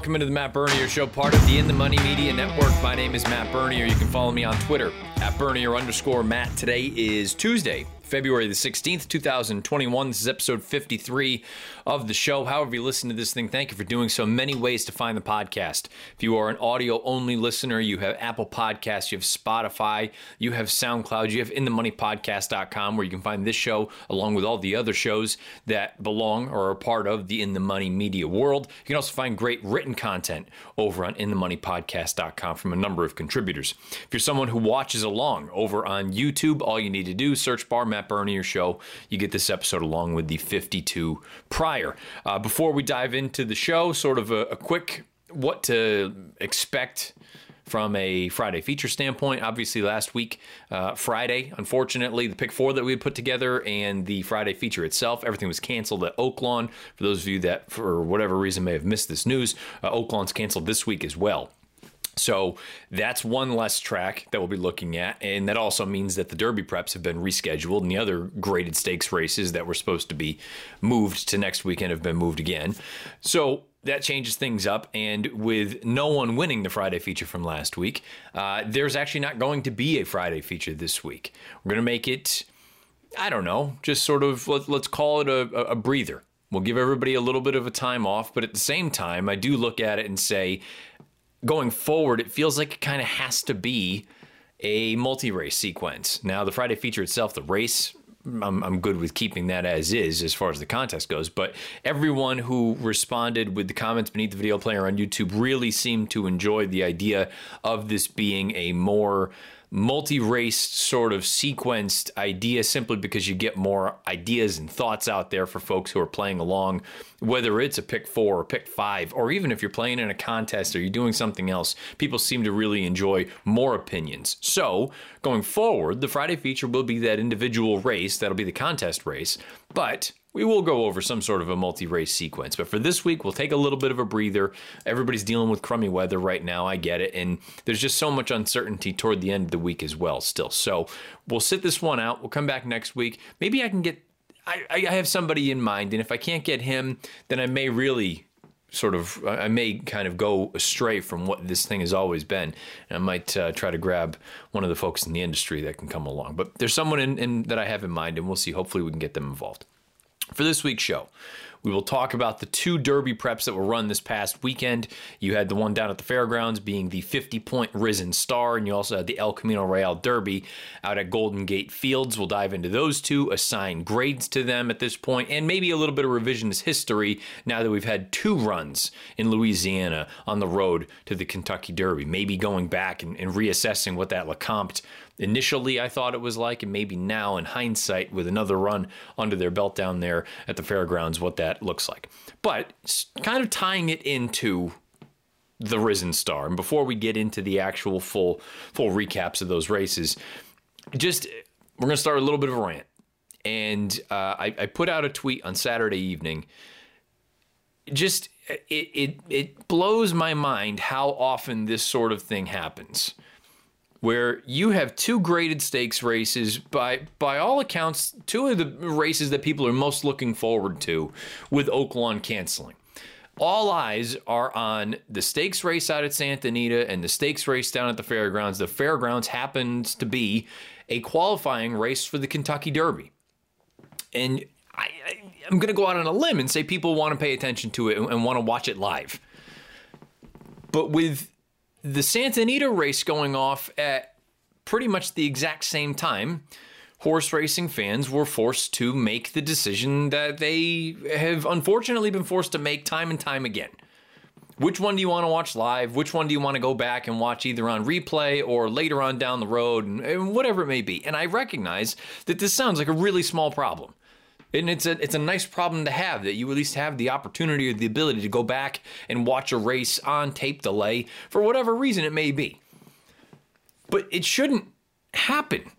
welcome into the Matt Bernier Show, part of the In the Money Media Network. My name is Matt Bernier. You can follow me on Twitter at Bernier underscore Matt. Today is Tuesday, February the 16th, 2021. This is episode 53 of the show. However, you listen to this thing, thank you for doing so. Many ways to find the podcast. If you are an audio only listener, you have Apple Podcasts, you have Spotify, you have SoundCloud, you have InTheMoneyPodcast.com, where you can find this show along with all the other shows that belong or are part of the In the Money media world. You can also find great written content over on InTheMoneyPodcast.com from a number of contributors. If you're someone who watches along over on YouTube, all you need to do search bar Matt Bernier Show. You get this episode along with the 52 prior. Uh, before we dive into the show, sort of a, a quick what to expect from a Friday feature standpoint. Obviously, last week, uh, Friday, unfortunately, the pick four that we put together and the Friday feature itself, everything was canceled at Oaklawn. For those of you that, for whatever reason, may have missed this news, uh, Oaklawn's canceled this week as well. So that's one less track that we'll be looking at. And that also means that the Derby preps have been rescheduled and the other graded stakes races that were supposed to be moved to next weekend have been moved again. So that changes things up. And with no one winning the Friday feature from last week, uh, there's actually not going to be a Friday feature this week. We're going to make it, I don't know, just sort of, let, us call it a, a breather. We'll give everybody a little bit of a time off, but at the same time, I do look at it and say, going forward, it feels like it kind of has to be a multi race sequence. Now, the Friday feature itself, the race, I'm, I'm good with keeping that as is as far as the contest goes. But everyone who responded with the comments beneath the video player on YouTube really seemed to enjoy the idea of this being a more multi-race sort of sequenced idea simply because you get more ideas and thoughts out there for folks who are playing along whether it's a pick four or pick five or even if you're playing in a contest or you're doing something else people seem to really enjoy more opinions. So going forward the friday feature will be that individual race that'll be the contest race but we will go over some sort of a multi race sequence. But for this week, we'll take a little bit of a breather. Everybody's dealing with crummy weather right now. I get it. And there's just so much uncertainty toward the end of the week as well, still. So we'll sit this one out. We'll come back next week. Maybe I can get, I, I have somebody in mind. And if I can't get him, then I may really sort of I may kind of go astray from what this thing has always been. And I might uh, try to grab one of the folks in the industry that can come along. But there's someone in, in, that I have in mind, and we'll see. Hopefully, we can get them involved. For this week's show, we will talk about the two Derby preps that were run this past weekend. You had the one down at the fairgrounds being the 50 point Risen Star, and you also had the El Camino Real Derby out at Golden Gate Fields. We'll dive into those two, assign grades to them at this point, and maybe a little bit of revisionist history now that we've had two runs in Louisiana on the road to the Kentucky Derby. Maybe going back and, and reassessing what that Lecomte initially I thought it was like, and maybe now in hindsight with another run under their belt down there at the fairgrounds, what that looks like. But kind of tying it into the Risen Star, and before we get into the actual full full recaps of those races, just we're going to start a little bit of a rant. And uh, I, I put out a tweet on Saturday evening. Just it, it it blows my mind how often this sort of thing happens where you have two graded stakes races by by all accounts two of the races that people are most looking forward to with Oaklawn canceling. All eyes are on the stakes race out at Santa Anita and the stakes race down at the fairgrounds. The fairgrounds happens to be a qualifying race for the Kentucky Derby. And I, am going to go out on a limb and say people want to pay attention to it and, and want to watch it live. But with the Santa Anita race going off at pretty much the exact same time, horse racing fans were forced to make the decision that they have unfortunately been forced to make time and time again. Which one do you want to watch live? Which one do you want to go back and watch either on replay or later on down the road, and, whatever it may be? And I recognize that this sounds like a really small problem. And it's a it's a nice problem to have that you at least have the opportunity or the ability to go back and watch a race on tape delay for whatever reason it may be. But it shouldn't happen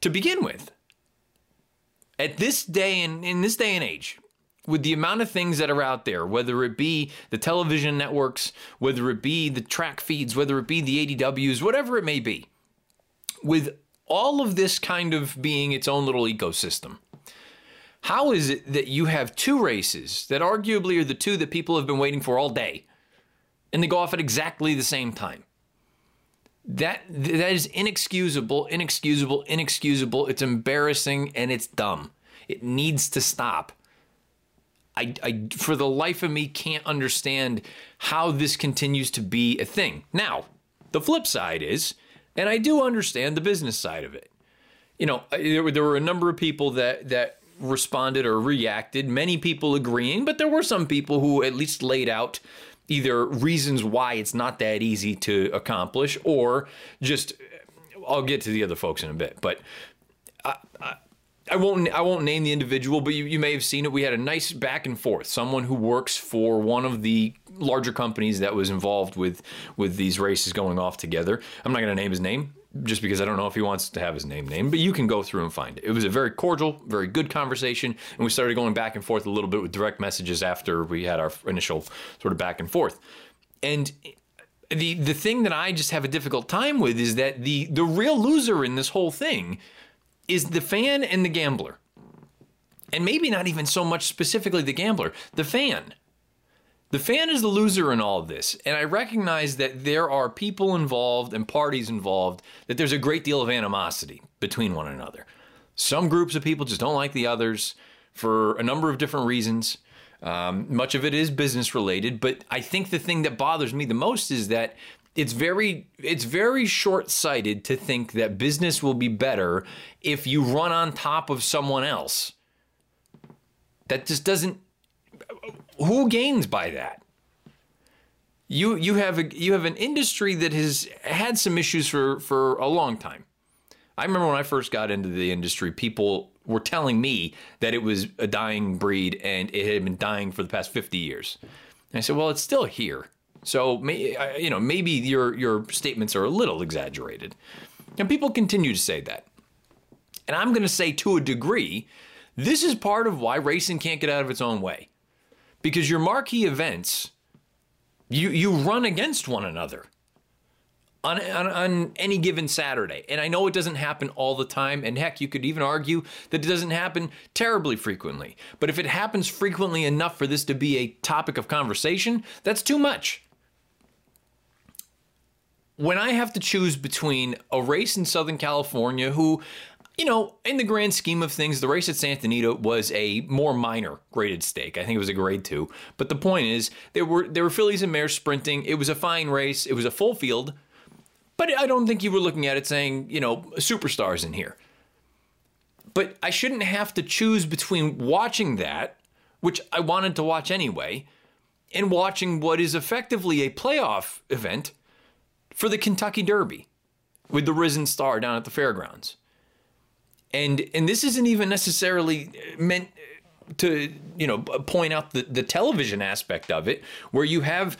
to begin with. At this day and in this day and age, with the amount of things that are out there, whether it be the television networks, whether it be the track feeds, whether it be the ADWs, whatever it may be, with all of this kind of being its own little ecosystem, how is it that you have two races that arguably are the two that people have been waiting for all day? and they go off at exactly the same time. That that is inexcusable, inexcusable, inexcusable. It's embarrassing and it's dumb. It needs to stop. I, I, for the life of me, can't understand how this continues to be a thing. Now, the flip side is, and I do understand the business side of it. You know, there were, there were a number of people that that responded or reacted. Many people agreeing, but there were some people who at least laid out either reasons why it's not that easy to accomplish, or just I'll get to the other folks in a bit, but. I, I, I won't I won't name the individual, but you, you may have seen it. We had a nice back and forth. Someone who works for one of the larger companies that was involved with with these races going off together. I'm not going to name his name just because I don't know if he wants to have his name named, but you can go through and find it. It was a very cordial, very good conversation, and we started going back and forth a little bit with direct messages after we had our initial sort of back and forth. And the the thing that I just have a difficult time with is that the the real loser in this whole thing is the fan and the gambler. And maybe not even so much specifically the gambler, the fan. The fan is the loser in all of this. And I recognize that there are people involved and parties involved, that there's a great deal of animosity between one another. Some groups of people just don't like the others for a number of different reasons. Um, much of it is business related, but I think the thing that bothers me the most is that it's very it's very short-sighted to think that business will be better if you run on top of someone else. That just doesn't who gains by that? You you have a you have an industry that has had some issues for for a long time. I remember when I first got into the industry, people were telling me that it was a dying breed and it had been dying for the past 50 years. And I said, "Well, it's still here." So, uh, you know, maybe your your statements are a little exaggerated, and people continue to say that. And I'm going to say, to a degree, this is part of why racing can't get out of its own way, because your marquee events, you you run against one another. On, on, on, any given Saturday. And I know it doesn't happen all the time. And heck, you could even argue that it doesn't happen terribly frequently. But if it happens frequently enough for this to be a topic of conversation, that's too much when I have to choose between a race in Southern California, who, you know, in the grand scheme of things, the race at Santa Anita was a more minor graded stake. I think it was a grade two. But the point is, there were there were fillies and mares sprinting. It was a fine race. It was a full field. But I don't think you were looking at it saying, you know, superstars in here. But I shouldn't have to choose between watching that, which I wanted to watch anyway, and watching what is effectively a playoff event for the Kentucky Derby with the Risen Star down at the fairgrounds. And and this isn't even necessarily meant to, you know, point out the, the television aspect of it, where you have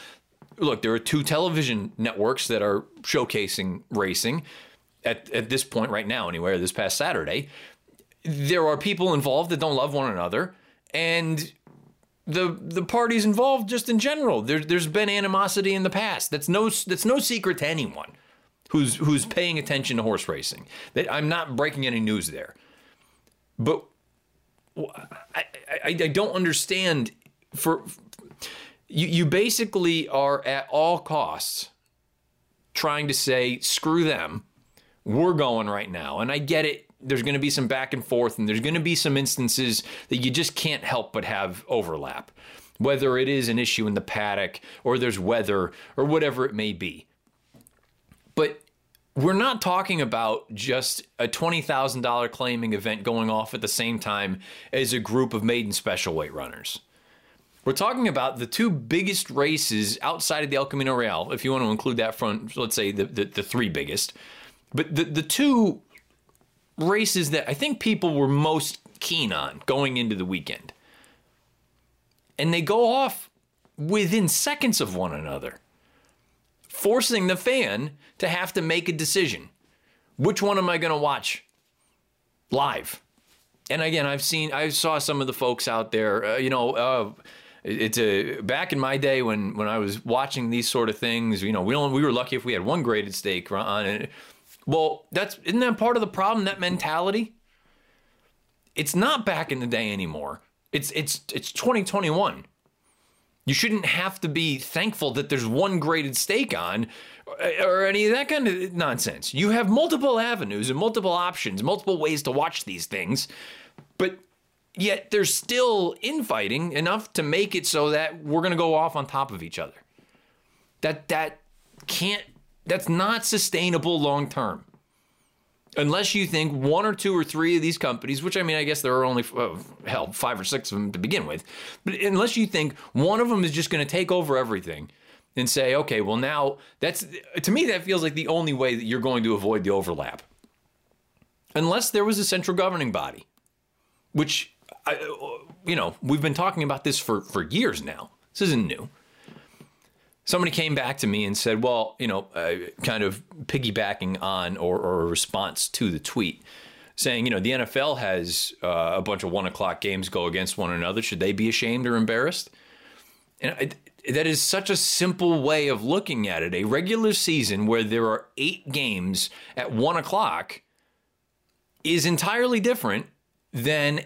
look, there are two television networks that are showcasing racing at, at this point right now, anyway, this past Saturday. There are people involved that don't love one another. And the the parties involved just in general. There, there's been animosity in the past. That's no that's no secret to anyone who's who's paying attention to horse racing. I'm not breaking any news there, but I, I, I don't understand. For you, you basically are at all costs trying to say screw them. We're going right now, and I get it there's going to be some back and forth, and there's going to be some instances that you just can't help but have overlap, whether it is an issue in the paddock or there's weather or whatever it may be. We're not talking about just a $20,000 claiming event going off at the same time as a group of maiden special weight runners. We're talking about the two biggest races outside of the El Camino Real, if you want to include that from, let's say, the, the, the three biggest. But the, the two races that I think people were most keen on going into the weekend. And they go off within seconds of one another, forcing the fan to have to make a decision. Which one am I going to watch live? And again, I've seen, I saw some of the folks out there, uh, you know, uh, it's a back in my day when when I was watching these sort of things. You know, we don't we were lucky if we had one graded stake on it. Well, that's isn't that part of the problem? That mentality. It's not back in the day anymore. It's it's it's 2021. You shouldn't have to be thankful that there's one graded stake on uh, or any of that kind of nonsense. You have multiple avenues and multiple options, multiple ways to watch these things, but yet there's still infighting enough to make it so that we're going to go off on top of each other. That that can't that's not sustainable long term. Unless you think one or two or three of these companies, which I mean, I guess there are only, uh, hell, five or six of them to begin with, but unless you think one of them is just going to take over everything and say, okay, well, now that's, to me, that feels like the only way that you're going to avoid the overlap. Unless there was a central governing body, which, I, you know, we've been talking about this for, for years now. This isn't new somebody came back to me and said, well, you know, uh, kind of piggybacking on or, or, a response to the tweet, saying, you know, the NFL has uh, a bunch of one o'clock games go against one another. Should they be ashamed or embarrassed? And I, that is such a simple way of looking at it. A regular season where there are eight games at one o'clock is entirely different than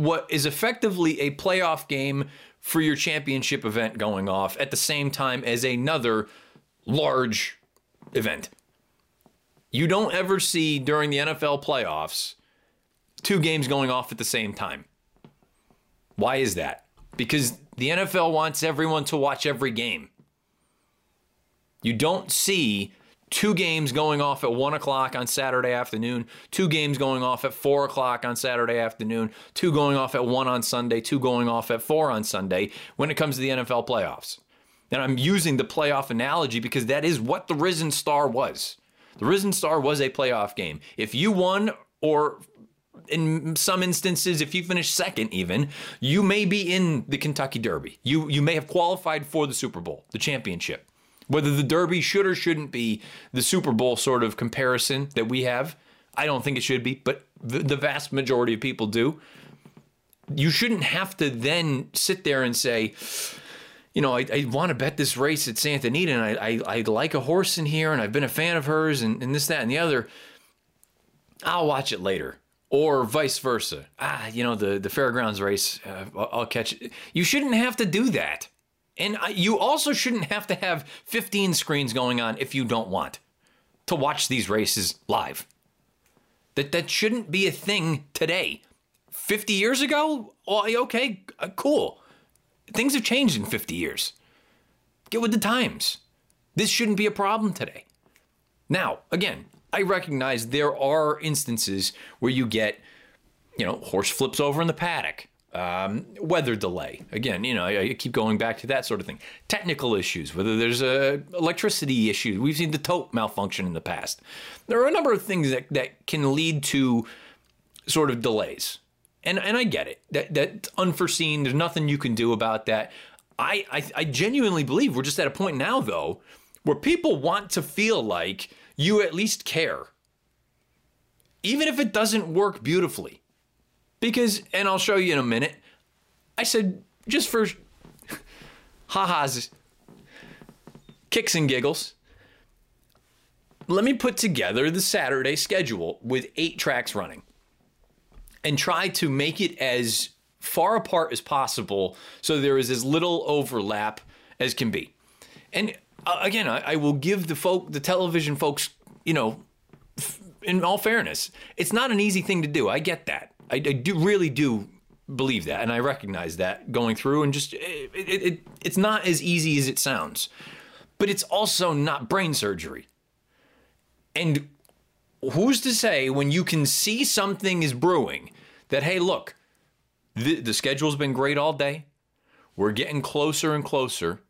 what is effectively a playoff game for your championship event going off at the same time as another large event. You don't ever see during the NFL playoffs two games going off at the same time. Why is that? Because the NFL wants everyone to watch every game. You don't see two games going off at one o'clock on Saturday afternoon, two games going off at four o'clock on Saturday afternoon, two going off at one on Sunday, two going off at four on Sunday when it comes to the NFL playoffs. And I'm using the playoff analogy because that is what the Risen Star was. The Risen Star was a playoff game. If you won, or in some instances, if you finish second, even, you may be in the Kentucky Derby. You, you may have qualified for the Super Bowl, the championship. Whether the Derby should or shouldn't be the Super Bowl sort of comparison that we have, I don't think it should be, but the vast majority of people do. You shouldn't have to then sit there and say, you know, I, I want to bet this race at Santa Anita, and I, I, I, like a horse in here, and I've been a fan of hers, and, and this, that, and the other. I'll watch it later. Or vice versa. Ah, you know, the, the fairgrounds race, uh, I'll catch it. You shouldn't have to do that. And you also shouldn't have to have 15 screens going on if you don't want to watch these races live. That that shouldn't be a thing today. 50 years ago, okay, uh, cool. Things have changed in 50 years. Get with the times. This shouldn't be a problem today. Now, again, I recognize there are instances where you get, you know, horse flips over in the paddock um, weather delay. Again, you know, I, I, keep going back to that sort of thing. Technical issues, whether there's a electricity issue. We've seen the tote malfunction in the past. There are a number of things that, that can lead to sort of delays. And and I get it. That that's unforeseen. There's nothing you can do about that. I, I I genuinely believe we're just at a point now though where people want to feel like you at least care. Even if it doesn't work beautifully because, and I'll show you in a minute, I said, just for ha-has, kicks and giggles, let me put together the Saturday schedule with eight tracks running and try to make it as far apart as possible so there is as little overlap as can be. And uh, again, I, I, will give the folk, the television folks, you know, in all fairness, it's not an easy thing to do. I get that. I, I do really do believe that, and I recognize that going through, and just it, it, it, it's not as easy as it sounds, but it's also not brain surgery. And who's to say when you can see something is brewing that hey, look, the, the schedule's been great all day. We're getting closer and closer.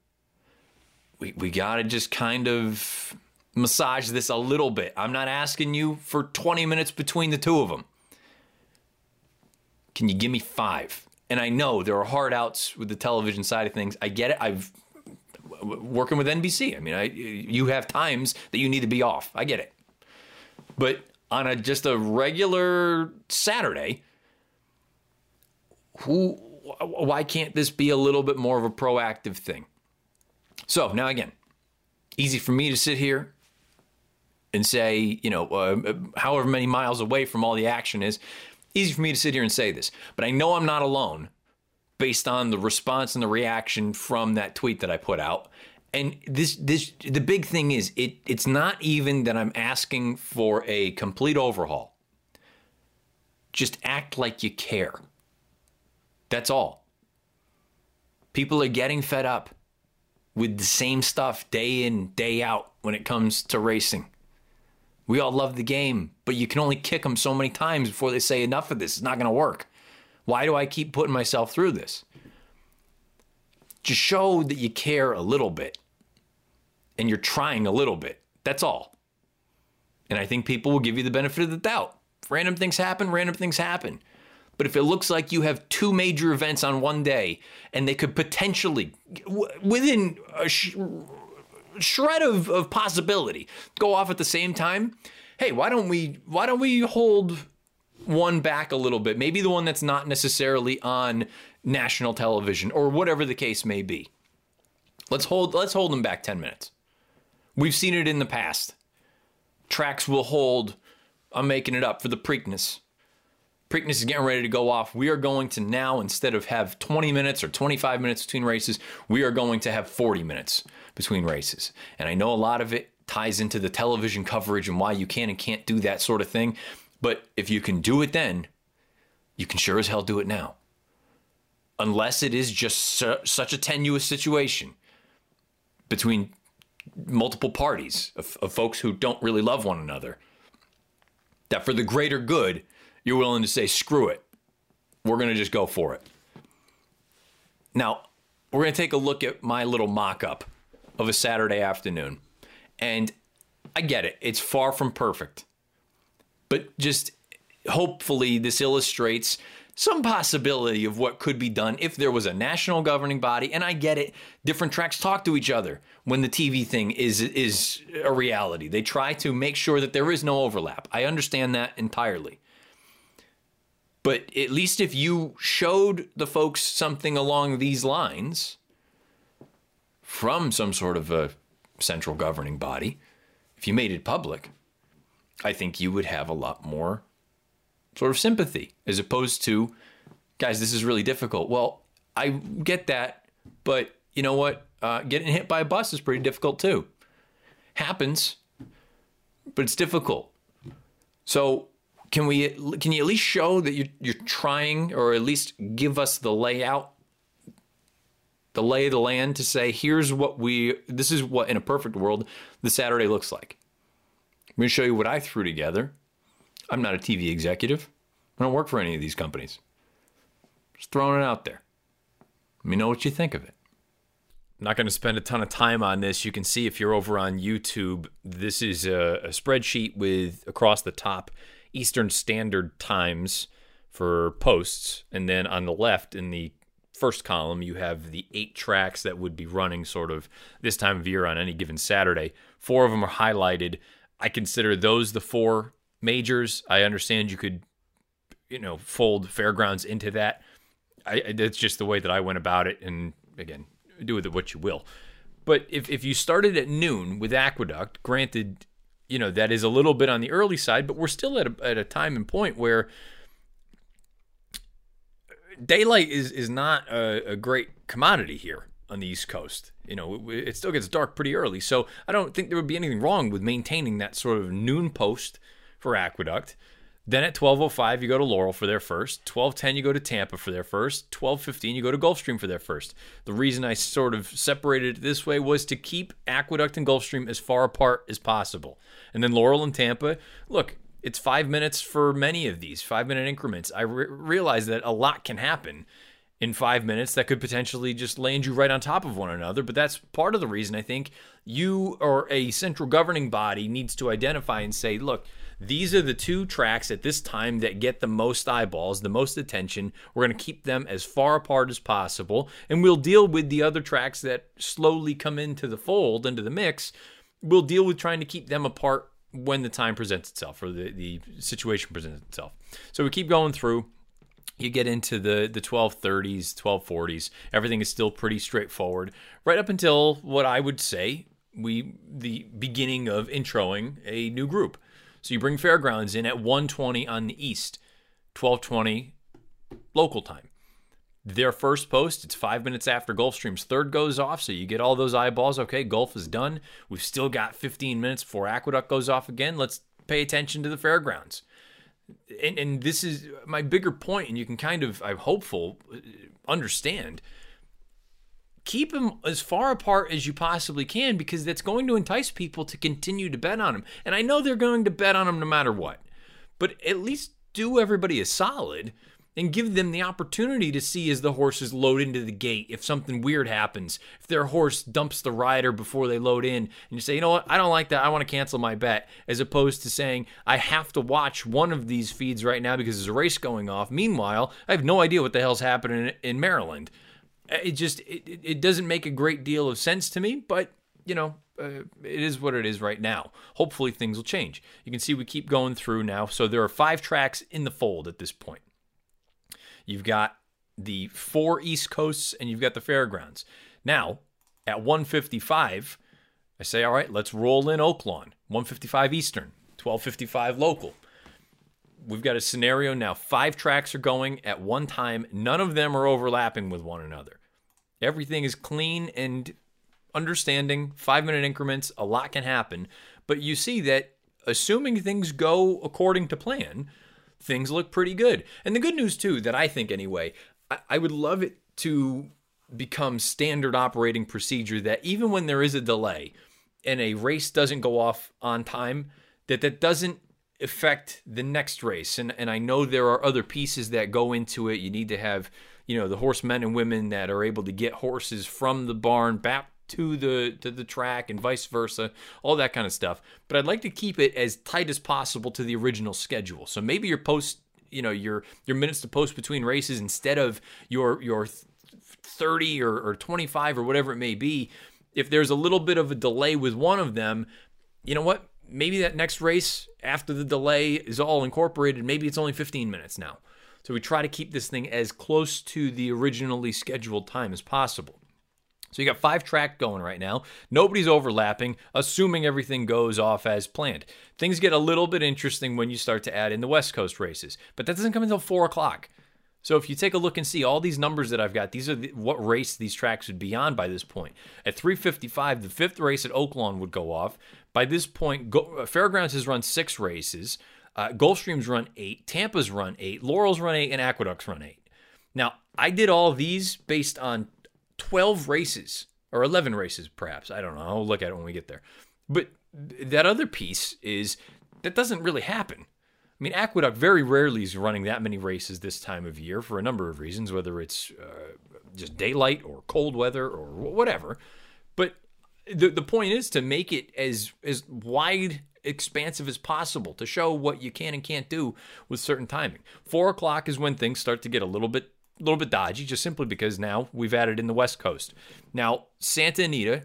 We we gotta just kind of massage this a little bit. I'm not asking you for 20 minutes between the two of them. Can you give me five? And I know there are hard outs with the television side of things. I get it. I've working with NBC. I mean, I, you have times that you need to be off. I get it. But on a just a regular Saturday, who why can't this be a little bit more of a proactive thing? So, now again, easy for me to sit here and say, you know, uh, however many miles away from all the action is, easy for me to sit here and say this, but I know I'm not alone based on the response and the reaction from that tweet that I put out. And this this the big thing is it it's not even that I'm asking for a complete overhaul. Just act like you care. That's all. People are getting fed up with the same stuff day in, day out when it comes to racing. We all love the game, but you can only kick them so many times before they say enough of this. It's not going to work. Why do I keep putting myself through this? Just show that you care a little bit and you're trying a little bit. That's all. And I think people will give you the benefit of the doubt. Random things happen, random things happen. But if it looks like you have two major events on one day and they could potentially, within a shred of, of possibility, go off at the same time, hey, why don't we why don't we hold one back a little bit? Maybe the one that's not necessarily on national television or whatever the case may be. Let's hold let's hold them back 10 minutes. We've seen it in the past. Tracks will hold I'm making it up for the Preakness. Preakness is getting ready to go off. We are going to now, instead of have 20 minutes or 25 minutes between races, we are going to have 40 minutes between races. And I know a lot of it ties into the television coverage and why you can and can't do that sort of thing. But if you can do it then, you can sure as hell do it now. Unless it is just su- such a tenuous situation between multiple parties of, of folks who don't really love one another that for the greater good, you're willing to say, screw it. We're going to just go for it. Now, we're going to take a look at my little mock up of a Saturday afternoon. And I get it, it's far from perfect. But just hopefully, this illustrates some possibility of what could be done if there was a national governing body. And I get it, different tracks talk to each other when the TV thing is is a reality. They try to make sure that there is no overlap. I understand that entirely. But at least if you showed the folks something along these lines from some sort of a central governing body, if you made it public, I think you would have a lot more sort of sympathy as opposed to, guys, this is really difficult. Well, I get that, but you know what? Uh, getting hit by a bus is pretty difficult too. Happens, but it's difficult. So can we can you at least show that you're, you're trying or at least give us the layout? The lay of the land to say here's what we this is what in a perfect world the saturday looks like. I'm going to show you what i threw together. I'm not a tv executive. I don't work for any of these companies. Just throwing it out there. Let me know what you think of it. I'm not going to spend a ton of time on this. You can see if you're over on YouTube, this is a, a spreadsheet with across the top Eastern Standard Times for posts. And then on the left, in the first column, you have the eight tracks that would be running sort of this time of year on any given Saturday. Four of them are highlighted. I consider those the four majors. I understand you could, you know, fold fairgrounds into that. I, that's just the way that I went about it. And again, do with it what you will. But if, if you started at noon with Aqueduct, granted, you know that is a little bit on the early side, but we're still at a, at a time and point where daylight is is not a, a great commodity here on the East Coast. You know, it, it, still gets dark pretty early, so I don't think there would be anything wrong with maintaining that sort of noon post for Aqueduct. Then at 12:05 you go to Laurel for their first. 12:10 you go to Tampa for their first. 12:15 you go to Gulfstream for their first. The reason I sort of separated it this way was to keep Aqueduct and Gulfstream as far apart as possible. And then Laurel and Tampa, look, it's 5 minutes for many of these, 5 minute increments. I re- realize that a lot can happen in 5 minutes that could potentially just land you right on top of one another, but that's part of the reason I think you or a central governing body needs to identify and say, look, these are the two tracks at this time that get the most eyeballs, the most attention. We're going to keep them as far apart as possible, and we'll deal with the other tracks that slowly come into the fold, into the mix. We'll deal with trying to keep them apart when the time presents itself or the, the situation presents itself. So we keep going through you get into the the 1230s 1240s everything is still pretty straightforward right up until what i would say we the beginning of introing a new group so you bring Fairgrounds in at 120 on the east, 1220 local time. their first post. It's five minutes after Gulfstream's third goes off, so you get all those eyeballs. Okay, Gulf is done. We've still got 15 minutes before Aqueduct goes off again. Let's pay attention to the fairgrounds. And, and this is my bigger point, and you can kind of, I'm hopeful, uh, understand. Keep them as far apart as you possibly can because that's going to entice people to continue to bet on them. And I know they're going to bet on them no matter what, but at least do everybody a solid and give them the opportunity to see as the horses load into the gate if something weird happens. If their horse dumps the rider before they load in, and you say, you know what, I don't like that, I want to cancel my bet, as opposed to saying, I have to watch one of these feeds right now because there's a race going off. Meanwhile, I have no idea what the hell's happening in Maryland. It just it, it doesn't make a great deal of sense to me, but you know, uh, it is what it is right now. Hopefully things will change. You can see we keep going through now. So there are five tracks in the fold at this point. You've got the four East Coasts and you've got the fairgrounds. Now, at 155, I say, all right, let's roll in Oaklawn. 155 Eastern, 1255 local. We've got a scenario now. Five tracks are going at one time. None of them are overlapping with one another. Everything is clean and understanding. Five minute increments, a lot can happen. But you see that assuming things go according to plan, things look pretty good. And the good news, too, that I think anyway, I, I would love it to become standard operating procedure that even when there is a delay and a race doesn't go off on time, that that doesn't affect the next race. And and I know there are other pieces that go into it. You need to have, you know, the horsemen and women that are able to get horses from the barn back to the to the track and vice versa, all that kind of stuff. But I'd like to keep it as tight as possible to the original schedule. So maybe your post, you know, your your minutes to post between races instead of your your 30 or, or 25 or whatever it may be, if there's a little bit of a delay with one of them, you know what? Maybe that next race after the delay is all incorporated. Maybe it's only 15 minutes now. So we try to keep this thing as close to the originally scheduled time as possible. So you got five track going right now. Nobody's overlapping, assuming everything goes off as planned. Things get a little bit interesting when you start to add in the West Coast races, but that doesn't come until four o'clock. So if you take a look and see all these numbers that I've got, these are the, what race these tracks would be on by this point. At 3:55, the fifth race at Oaklawn would go off. By this point, Go, uh, Fairgrounds has run six races. Uh, Gulfstream's run eight. Tampa's run eight. Laurel's run eight, and Aqueduct's run eight. Now, I did all these based on 12 races or 11 races, perhaps. I don't know. I'll look at it when we get there. But that other piece is that doesn't really happen. I mean, Aqueduct very rarely is running that many races this time of year for a number of reasons, whether it's uh, just daylight or cold weather or whatever. But the the point is to make it as as wide expansive as possible to show what you can and can't do with certain timing. Four o'clock is when things start to get a little bit a little bit dodgy just simply because now we've added in the West Coast. Now, Santa Anita,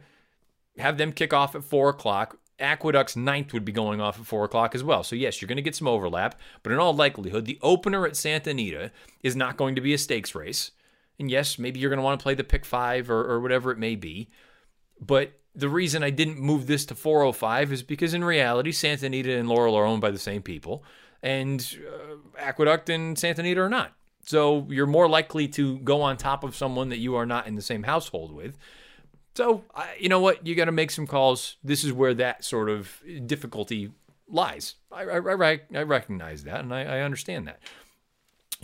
have them kick off at four o'clock. Aqueduct's ninth would be going off at four o'clock as well. So, yes, you're going to get some overlap, but in all likelihood, the opener at Santa Anita is not going to be a stakes race. And yes, maybe you're going to want to play the pick five or, or whatever it may be. But the reason I didn't move this to 405 is because in reality, Santa Anita and Laurel are owned by the same people, and uh, Aqueduct and Santa Anita are not. So you're more likely to go on top of someone that you are not in the same household with. So, you know what? You got to make some calls. This is where that sort of difficulty lies. I, I, I recognize that and I, I understand that.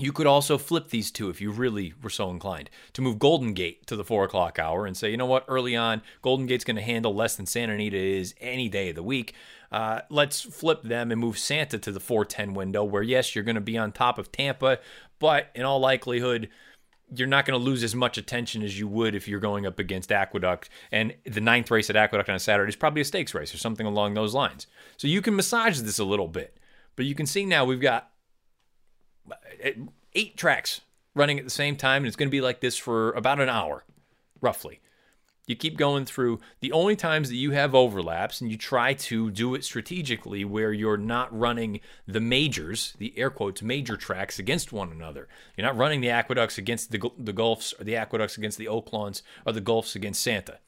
You could also flip these two if you really were so inclined to move Golden Gate to the four o'clock hour and say, you know what, early on, Golden Gate's going to handle less than Santa Anita is any day of the week. Uh, let's flip them and move Santa to the 410 window, where yes, you're going to be on top of Tampa, but in all likelihood, you're not going to lose as much attention as you would if you're going up against Aqueduct. And the ninth race at Aqueduct on a Saturday is probably a stakes race or something along those lines. So you can massage this a little bit. But you can see now we've got eight tracks running at the same time, and it's going to be like this for about an hour, roughly. You keep going through the only times that you have overlaps, and you try to do it strategically where you're not running the majors, the air quotes, major tracks against one another. You're not running the aqueducts against the, the Gulfs or the aqueducts against the Oaklawns or the Gulfs against Santa.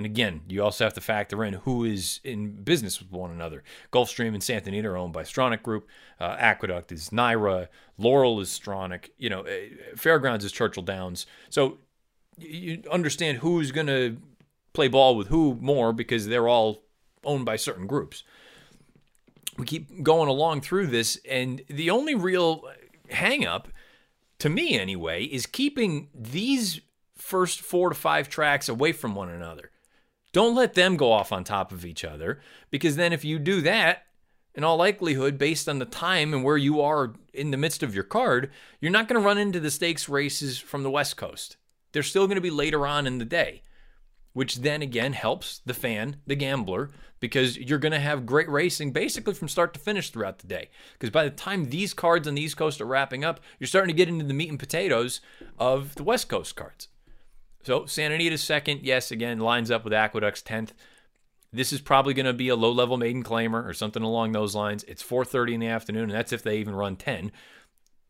And again, you also have to factor in who is in business with one another. Gulfstream and Santa Anita are owned by Stronach Group. Uh, Aqueduct is NYRA. Laurel is Stronach. You know, eh, Fairgrounds is Churchill Downs. So you understand who's going to play ball with who more because they're all owned by certain groups. We keep going along through this, and the only real hangup, to me anyway, is keeping these first four to five tracks away from one another. Don't let them go off on top of each other because then if you do that, in all likelihood, based on the time and where you are in the midst of your card, you're not going to run into the stakes races from the West Coast. They're still going to be later on in the day, which then again helps the fan, the gambler, because you're going to have great racing basically from start to finish throughout the day. Because by the time these cards on the East Coast are wrapping up, you're starting to get into the meat and potatoes of the West Coast cards. So Santa Anita's second, yes, again, lines up with Aqueduct's 10th. This is probably going to be a low-level maiden claimer or something along those lines. It's 4:30 in the afternoon, and that's if they even run 10.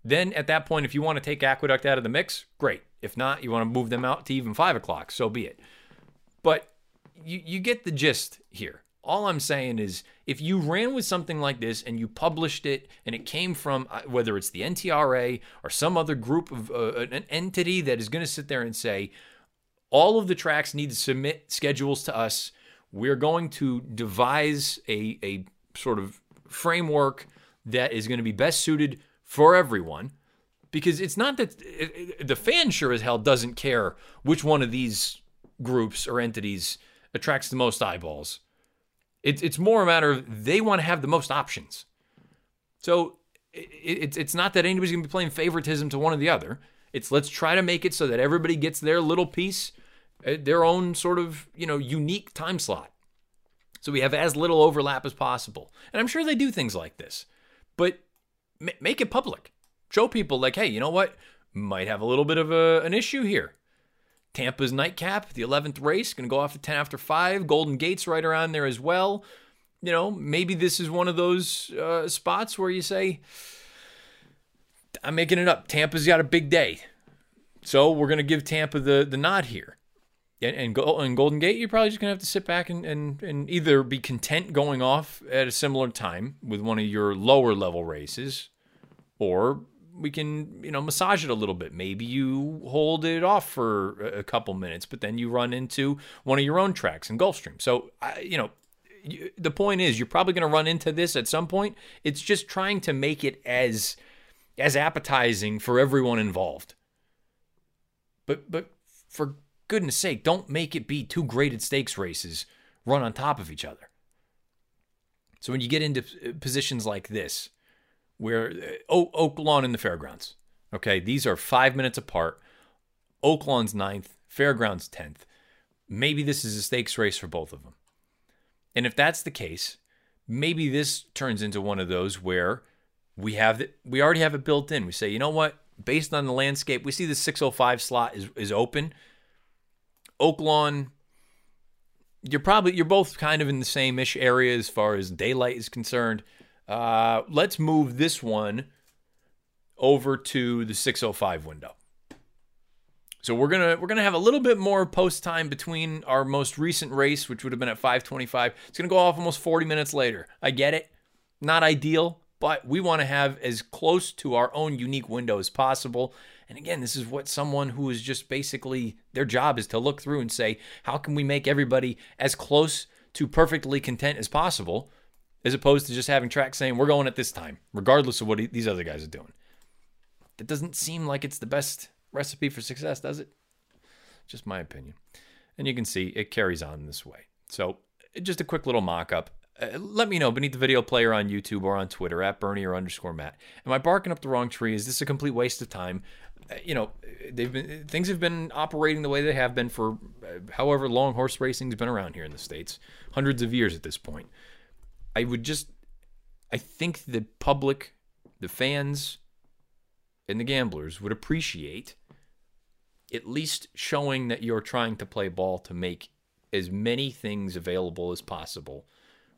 Then at that point, if you want to take Aqueduct out of the mix, great. If not, you want to move them out to even five o'clock, so be it. But you, you get the gist here. All I'm saying is if you ran with something like this and you published it and it came from uh, whether it's the NTRA or some other group of uh, an entity that is going to sit there and say, all of the tracks need to submit schedules to us. We're going to devise a, a sort of framework that is going to be best suited for everyone. Because it's not that the fan sure as hell doesn't care which one of these groups or entities attracts the most eyeballs. It's it's more a matter of they want to have the most options. So it's it's not that anybody's gonna be playing favoritism to one or the other. It's let's try to make it so that everybody gets their little piece uh, their own sort of, you know, unique time slot. So we have as little overlap as possible. And I'm sure they do things like this. But make it public. Show people like, "Hey, you know what? Might have a little bit of a, an issue here." Tampa's nightcap, the 11th race, going to go off at 10 after 5. Golden Gate's right around there as well. You know, maybe this is one of those uh, spots where you say, I'm making it up. Tampa's got a big day. So we're going to give Tampa the, the nod here and, and, and Golden Gate, you're probably just gonna have to sit back and, and and either be content going off at a similar time with one of your lower level races, or we can you know massage it a little bit. Maybe you hold it off for a couple minutes, but then you run into one of your own tracks in Gulfstream. So you know. The point is, you're probably going to run into this at some point. It's just trying to make it as as appetizing for everyone involved. But but for goodness sake, don't make it be two graded stakes races run on top of each other. So when you get into uh, positions like this, where uh, Oaklawn and the Fairgrounds, okay, these are five minutes apart. Oaklawn's ninth, Fairgrounds tenth. Maybe this is a stakes race for both of them. And if that's the case, maybe this turns into one of those where we have it, we already have it built in. We say, you know what? Based on the landscape, we see the 605 slot is, is open. Oaklawn, you're probably you're both kind of in the same ish area as far as daylight is concerned. Uh, let's move this one over to the 605 window. So we're gonna we're gonna have a little bit more post time between our most recent race, which would have been at 5:25. It's gonna go off almost 40 minutes later. I get it, not ideal, but we want to have as close to our own unique window as possible. And again, this is what someone who is just basically their job is to look through and say, how can we make everybody as close to perfectly content as possible, as opposed to just having tracks saying, we're going at this time, regardless of what these other guys are doing. That doesn't seem like it's the best recipe for success, does it? Just my opinion. And you can see it carries on this way. So, just a quick little mock up. Uh, let me know beneath the video player on YouTube or on Twitter at Bernier underscore Matt. Am I barking up the wrong tree? Is this a complete waste of time? You know, they've been things have been operating the way they have been for uh, however long horse racing's been around here in the states, hundreds of years at this point. I would just, I think the public, the fans, and the gamblers would appreciate at least showing that you're trying to play ball to make as many things available as possible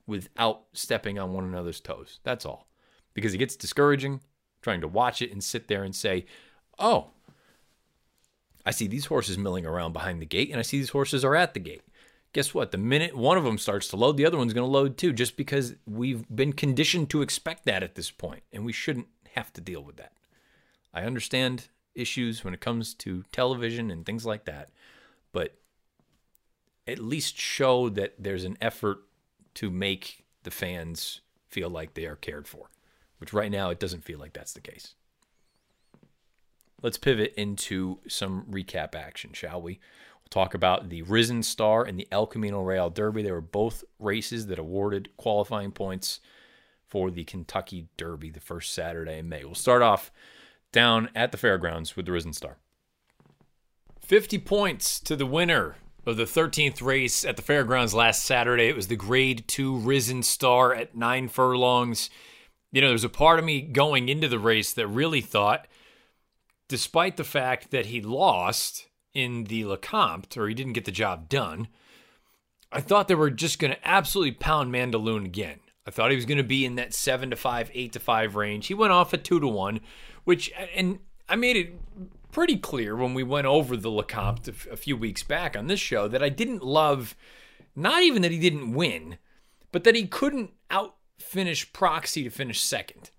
without stepping on one another's toes. That's all. Because it gets discouraging trying to watch it and sit there and say, oh, I see these horses milling around behind the gate, and I see these horses are at the gate. guess what? The minute one of them starts to load, the other one's going to load too, just because we've been conditioned to expect that at this point, and we shouldn't have to deal with that. I understand issues when it comes to television and things like that, but at least show that there's an effort to make the fans feel like they are cared for, which right now it doesn't feel like that's the case. Let's pivot into some recap action, shall we? We'll talk about the Risen Star and the El Camino Real Derby. They were both races that awarded qualifying points for the Kentucky Derby the first Saturday in May. We'll start off down at the fairgrounds with the Risen Star. 50 points to the winner of the 13th race at the fairgrounds last Saturday. It was the grade two Risen Star at nine furlongs. You know, there's a part of me going into the race that really thought, despite the fact that he lost in the Lecomte, or he didn't get the job done, I thought they were just going to absolutely pound Mandaloun again. I thought he was going to be in that seven to five, eight to five range. He went off at two to one, which, and I made it pretty clear when we went over the Lecomte a few weeks back on this show that I didn't love, not even that he didn't win, but that he couldn't out finish Proxy to finish second.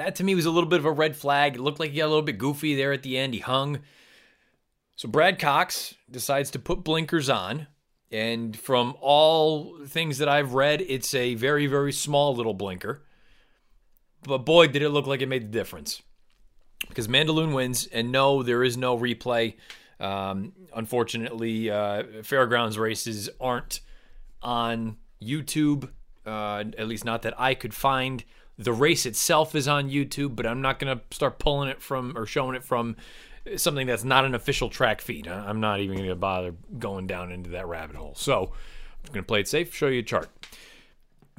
That to me was a little bit of a red flag. It looked like he got a little bit goofy there at the end. He hung. So Brad Cox decides to put blinkers on. And from all things that I've read, it's a very, very small little blinker. But boy, did it look like it made the difference because Mandaloun wins, and no, there is no replay. Um, unfortunately, uh, fairgrounds races aren't on YouTube, uh, at least not that I could find. The race itself is on YouTube, but I'm not going to start pulling it from or showing it from something that's not an official track feed. I'm not even going to bother going down into that rabbit hole. So I'm going to play it safe, show you a chart.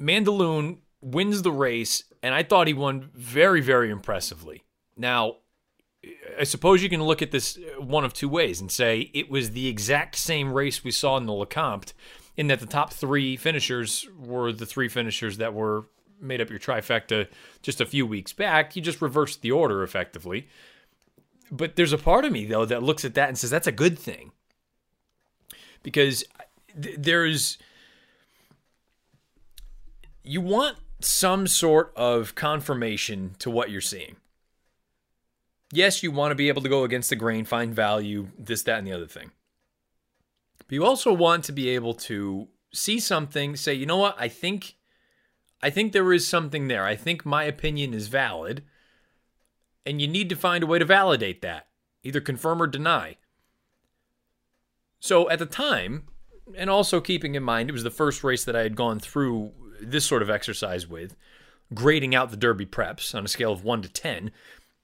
Mandaloun wins the race, and I thought he won very, very impressively. Now, I suppose you can look at this uh, one of two ways and say it was the exact same race we saw in the Lecomte, in that the top three finishers were the three finishers that were made up your trifecta just a few weeks back. You just reversed the order effectively. But there's a part of me, though, that looks at that and says that's a good thing. Because th- there's. You want some sort of confirmation to what you're seeing yes, you want to be able to go against the grain, find value, this, that, and the other thing. But you also want to be able to see something, say, you know what, I think I think there is something there. I think my opinion is valid. And you need to find a way to validate that, either confirm or deny. So at the time, and also keeping in mind it was the first race that I had gone through this sort of exercise with, grading out the Derby preps on a scale of 1 to 10,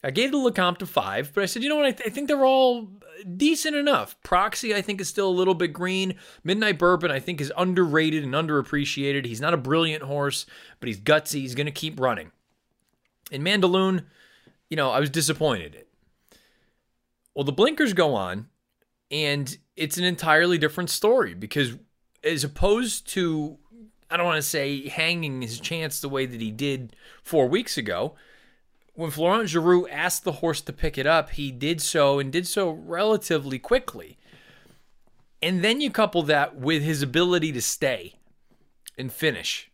I gave the Lecomte a five, but I said, you know what? I, th- I, think they're all decent enough. Proxy, I think, is still a little bit green. Midnight Bourbon, I think, is underrated and underappreciated. He's not a brilliant horse, but he's gutsy. He's going to keep running. In Mandaloun, you know, I was disappointed. In. Well, the blinkers go on, and it's an entirely different story because as opposed to, I don't want to say hanging his chance the way that he did four weeks ago – when Florent Geroux asked the horse to pick it up, he did so and did so relatively quickly. And then you couple that with his ability to stay and finish.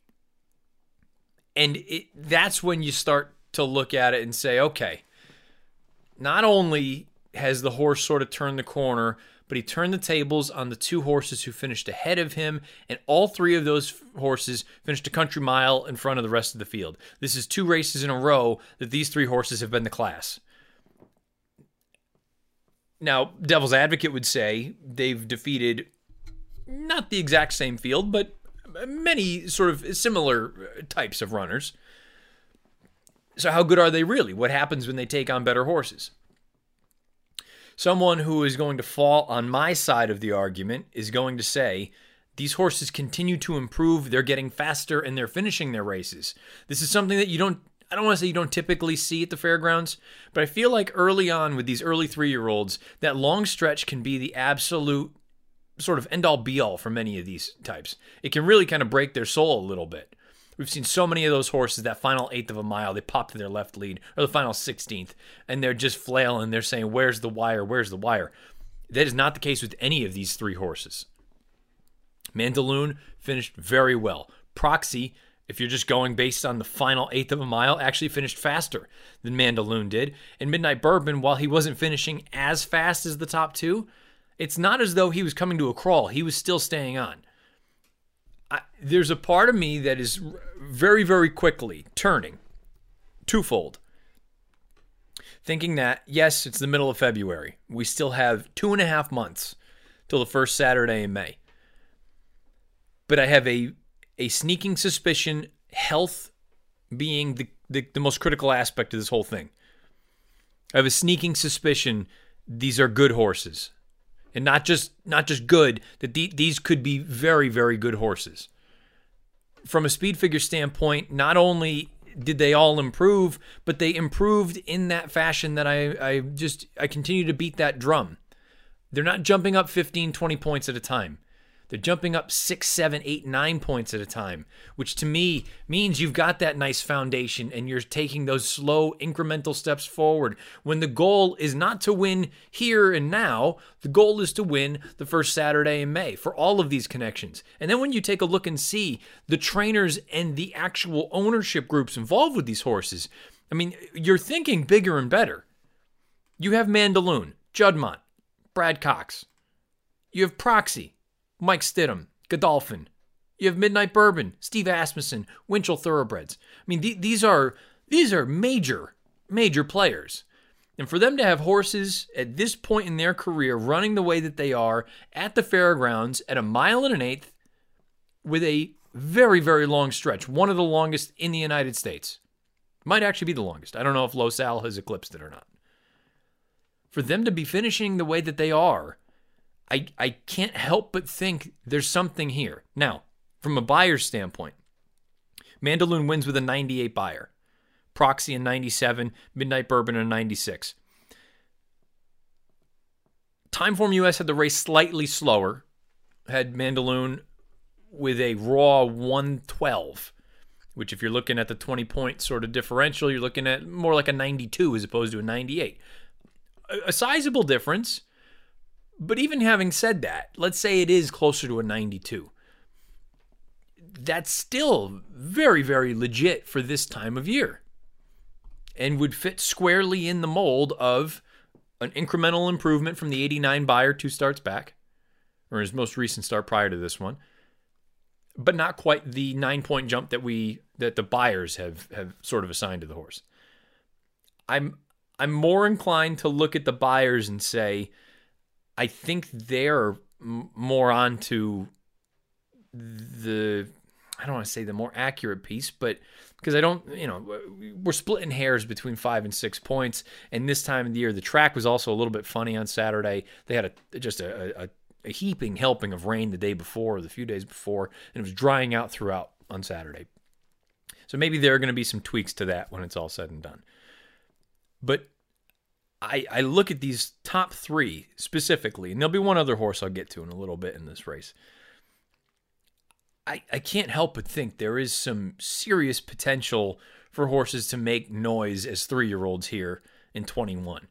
And it, that's when you start to look at it and say, okay, not only has the horse sort of turned the corner, but he turned the tables on the two horses who finished ahead of him, and all three of those horses finished a country mile in front of the rest of the field. This is two races in a row that these three horses have been the class. Now, Devil's Advocate would say they've defeated not the exact same field, but many sort of similar types of runners. So, how good are they really? What happens when they take on better horses? Someone who is going to fall on my side of the argument is going to say, these horses continue to improve. They're getting faster and they're finishing their races. This is something that you don't, I don't want to say you don't typically see at the fairgrounds, but I feel like early on with these early three year olds, that long stretch can be the absolute sort of end all be all for many of these types. It can really kind of break their soul a little bit. We've seen so many of those horses that final eighth of a mile, they pop to their left lead, or the final 16th, and they're just flailing. They're saying, Where's the wire? Where's the wire? That is not the case with any of these three horses. Mandaloun finished very well. Proxy, if you're just going based on the final eighth of a mile, actually finished faster than Mandaloun did. And Midnight Bourbon, while he wasn't finishing as fast as the top two, it's not as though he was coming to a crawl. He was still staying on. I, there's a part of me that is very, very quickly turning twofold. Thinking that, yes, it's the middle of February. We still have two and a half months till the first Saturday in May. But I have a, a sneaking suspicion, health being the, the, the most critical aspect of this whole thing. I have a sneaking suspicion these are good horses and not just not just good that the, these could be very very good horses. From a speed figure standpoint not only did they all improve but they improved in that fashion that i i just i continue to beat that drum. They're not jumping up 15 20 points at a time they're jumping up six, seven, eight, nine points at a time, which to me means you've got that nice foundation and you're taking those slow incremental steps forward. When the goal is not to win here and now, the goal is to win the first Saturday in May for all of these connections. And then when you take a look and see the trainers and the actual ownership groups involved with these horses, I mean, you're thinking bigger and better. You have Mandaloun, Juddmonte, Brad Cox. You have Proxy, Mike Stidham, Godolphin. You have Midnight Bourbon, Steve Asmussen, Winchell Thoroughbreds. I mean, th- these are these are major, major players. And for them to have horses at this point in their career running the way that they are at the fairgrounds at a mile and an eighth with a very, very long stretch, one of the longest in the United States. Might actually be the longest. I don't know if Los Al has eclipsed it or not. For them to be finishing the way that they are I, I can't help but think there's something here. Now, from a Beyer's standpoint, Mandaloun wins with a 98 Beyer, Proxy a 97, Midnight Bourbon a 96. Timeform US had the race slightly slower, had Mandaloun with a raw 112, which, if you're looking at the 20 point sort of differential, you're looking at more like a 92 as opposed to a 98. A, a sizable difference but even having said that, let's say it is closer to a 92. That's still very, very legit for this time of year and would fit squarely in the mold of an incremental improvement from the 89 Beyer two starts back, or his most recent start prior to this one, but not quite the nine point jump that we that the Beyers have have sort of assigned to the horse. I'm I'm more inclined to look at the Beyers and say I think they're more onto the I don't want to say the more accurate piece, but because I don't, you know, we're splitting hairs between five and six points. And this time of the year, the track was also a little bit funny on Saturday. They had a just a, a, a heaping helping of rain the day before, or the few days before, and it was drying out throughout on Saturday. So maybe there are going to be some tweaks to that when it's all said and done. But I, I look at these top three specifically, and there'll be one other horse I'll get to in a little bit in this race. I, I can't help but think there is some serious potential for horses to make noise as three year olds here in 21,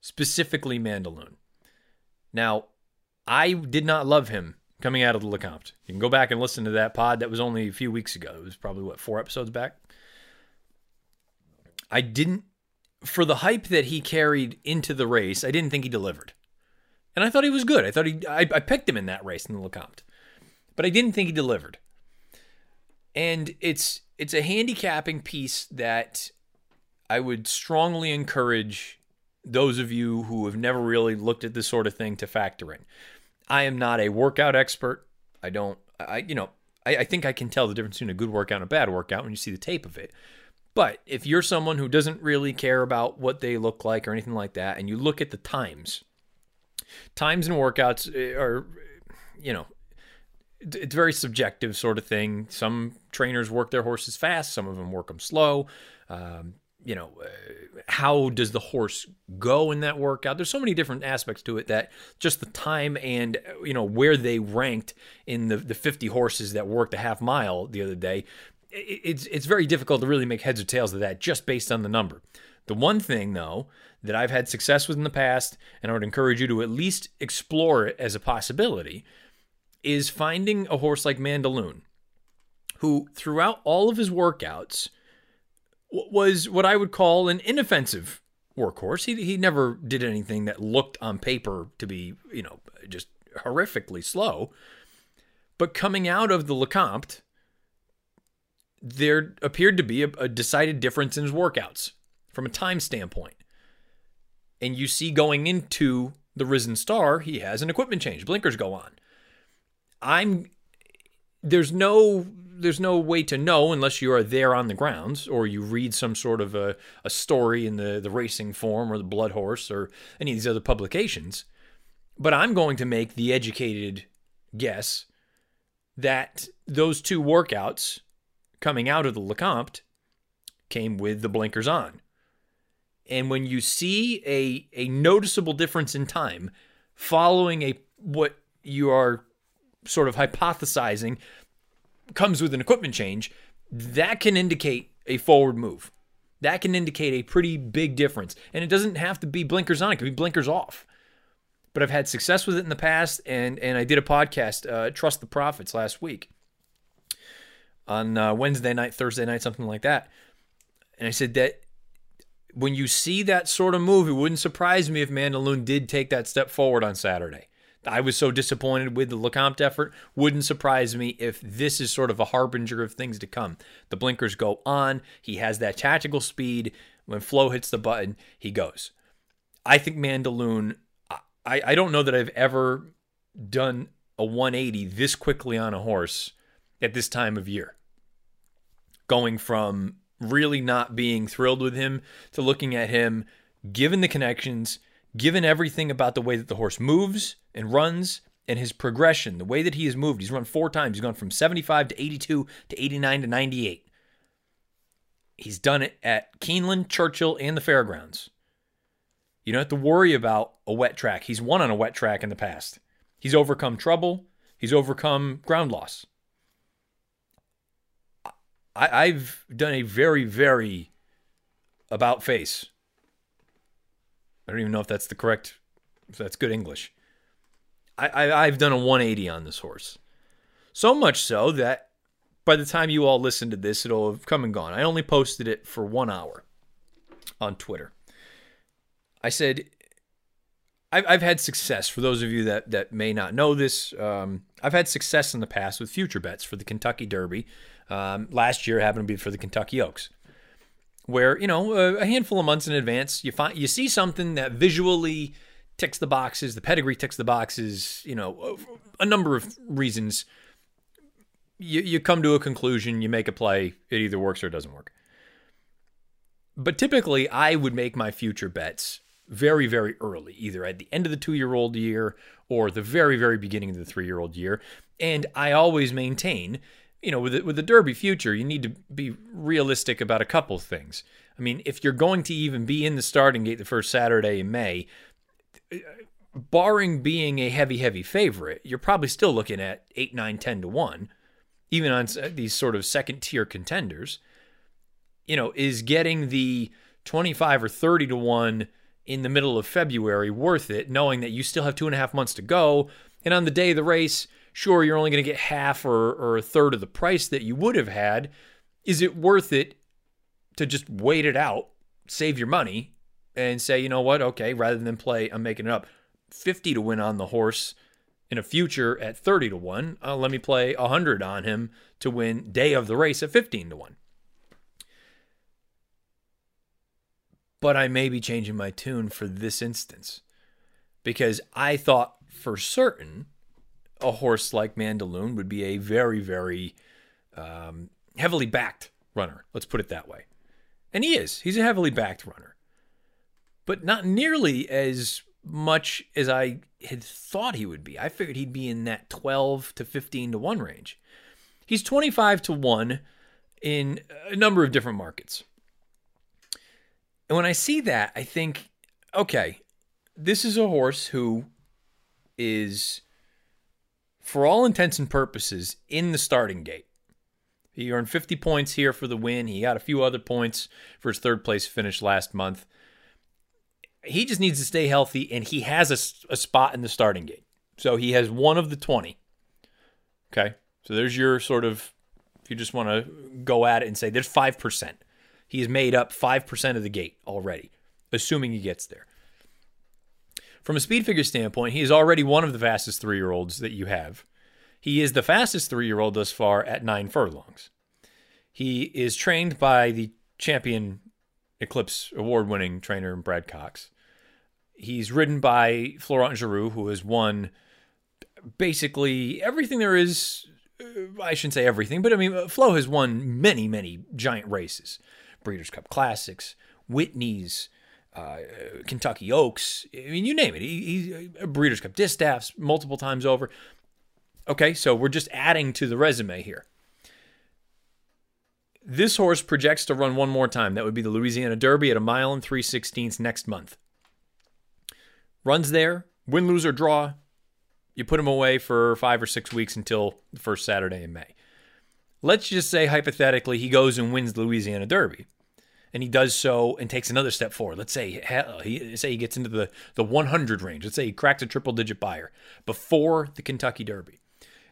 specifically Mandaloun. Now, I did not love him coming out of the Lecomte. You can go back and listen to that pod. That was only a few weeks ago. It was probably, what, four episodes back? I didn't for the hype that he carried into the race, I didn't think he delivered. And I thought he was good. I thought he I, I picked him in that race in the Lecomte. But I didn't think he delivered. And it's it's a handicapping piece that I would strongly encourage those of you who have never really looked at this sort of thing to factor in. I am not a workout expert. I don't I you know, I, I think I can tell the difference between a good workout and a bad workout when you see the tape of it. But if you're someone who doesn't really care about what they look like or anything like that, and you look at the times, times and workouts eh, are, you know, it's very subjective sort of thing. Some trainers work their horses fast, some of them work them slow. Um, you know, uh, how does the horse go in that workout? There's so many different aspects to it that just the time and, you know, where they ranked in the, the 50 horses that worked a half mile the other day it's it's very difficult to really make heads or tails of that just based on the number. The one thing though that I've had success with in the past, and I would encourage you to at least explore it as a possibility, is finding a horse like Mandaloun, who throughout all of his workouts was what I would call an inoffensive workhorse. He, he never did anything that looked on paper to be, you know, just horrifically slow. But coming out of the Lecomte, there appeared to be a, a decided difference in his workouts from a time standpoint. And you see going into the Risen Star, he has an equipment change. Blinkers go on. I'm there's no there's no way to know unless you are there on the grounds or you read some sort of a, a story in the, the racing form or the blood horse or any of these other publications. But I'm going to make the educated guess that those two workouts coming out of the Lecomte came with the blinkers on. And when you see a, a noticeable difference in time following a what you are sort of hypothesizing comes with an equipment change, that can indicate a forward move. That can indicate a pretty big difference. And it doesn't have to be blinkers on, it could be blinkers off. But I've had success with it in the past, and, and I did a podcast, uh, Trust the Profits, last week on uh, Wednesday night, Thursday night, something like that. And I said that when you see that sort of move, it wouldn't surprise me if Mandaloun did take that step forward on Saturday. I was so disappointed with the Lecomte effort. Wouldn't surprise me if this is sort of a harbinger of things to come. The blinkers go on. He has that tactical speed. When Flo hits the button, he goes. I think Mandaloun, I, I don't know that I've ever done a 180 this quickly on a horse at this time of year. Going from really not being thrilled with him to looking at him, given the connections, given everything about the way that the horse moves and runs and his progression, the way that he has moved. He's run four times. He's gone from 75 to 82 to 89 to 98. He's done it at Keeneland, Churchill, and the fairgrounds. You don't have to worry about a wet track. He's won on a wet track in the past. He's overcome trouble. He's overcome ground loss. I, have done a very, very about face. I don't even know if that's the correct, if that's good English. I, I I've done a 180 on this horse, so much so that by the time you all listen to this, it'll have come and gone. I only posted it for one hour on Twitter. I said I've, I've had success. For those of you that that may not know this, um, I've had success in the past with future bets for the Kentucky Derby. Um, last year happened to be for the Kentucky Oaks, where you know a, a handful of months in advance you find you see something that visually ticks the boxes, the pedigree ticks the boxes. You know, a number of reasons. You you come to a conclusion, you make a play, it either works or it doesn't work. But typically, I would make my future bets very, very early, either at the end of the two year old year or the very, very beginning of the three year old year. And I always maintain you know, with the, with the Derby future, you need to be realistic about a couple things. I mean, if you're going to even be in the starting gate the first Saturday in May, barring being a heavy, heavy favorite, you're probably still looking at 8, 9, 10 to 1, even on these sort of second tier contenders. You know, is getting the 25 or 30 to 1 in the middle of February worth it, knowing that you still have two and a half months to go? And on the day of the race, sure, you're only going to get half or, or a third of the price that you would have had. Is it worth it to just wait it out, save your money, and say, you know what, okay, rather than play, I'm making it up, 50 to win on the horse in a future at 30 to 1, uh, let me play 100 on him to win day of the race at 15 to 1. But I may be changing my tune for this instance because I thought for certain a horse like Mandaloun would be a very, very um, heavily backed runner. Let's put it that way. And he is. He's a heavily backed runner. But not nearly as much as I had thought he would be. I figured he'd be in that 12 to 15 to 1 range. He's 25 to 1 in a number of different markets. And when I see that, I think, okay, this is a horse who is for all intents and purposes, in the starting gate. He earned 50 points here for the win. He got a few other points for his third place finish last month. He just needs to stay healthy, and he has a, a spot in the starting gate. So he has one of the 20. Okay. So there's your sort of, if you just want to go at it and say there's 5%. He has made up 5% of the gate already, assuming he gets there. From a speed figure standpoint, he is already one of the fastest three year olds that you have. He is the fastest three year old thus far at nine furlongs. He is trained by the champion Eclipse award winning trainer Brad Cox. He's ridden by Florent Geroux, who has won basically everything there is. Uh, I shouldn't say everything, but I mean, Flo has won many, many giant races Breeders' Cup Classics, Whitney's, uh, Kentucky Oaks. I mean, you name it. He, Breeders' Cup Distaffs multiple times over. Okay, so we're just adding to the resume here. This horse projects to run one more time. That would be the Louisiana Derby at a mile and three sixteenths next month. Runs there, win, lose, or draw. You put him away for five or six weeks until the first Saturday in May. Let's just say, hypothetically, he goes and wins the Louisiana Derby. And he does so and takes another step forward. Let's say he say he gets into the, the 100 range. Let's say he cracks a triple digit Beyer before the Kentucky Derby.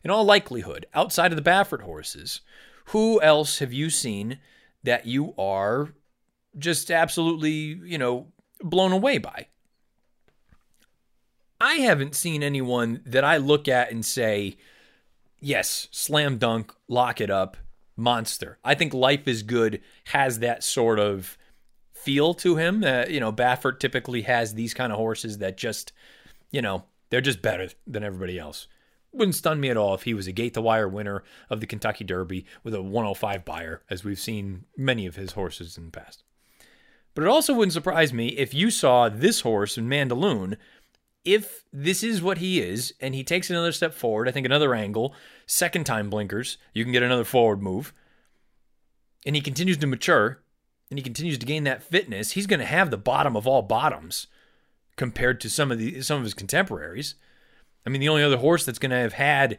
In all likelihood, outside of the Baffert horses, who else have you seen that you are just absolutely, you know, blown away by? I haven't seen anyone that I look at and say, yes, slam dunk, lock it up, monster. I think Life is Good has that sort of feel to him. Uh, you know, Baffert typically has these kind of horses that just, you know, they're just better than everybody else. Wouldn't stun me at all if he was a gate to wire winner of the Kentucky Derby with a 105 Beyer, as we've seen many of his horses in the past. But it also wouldn't surprise me if you saw this horse in Mandaloun if this is what he is and he takes another step forward, I think another angle, second time blinkers, you can get another forward move, and he continues to mature and he continues to gain that fitness, he's going to have the bottom of all bottoms compared to some of the some of his contemporaries. I mean, the only other horse that's going to have had,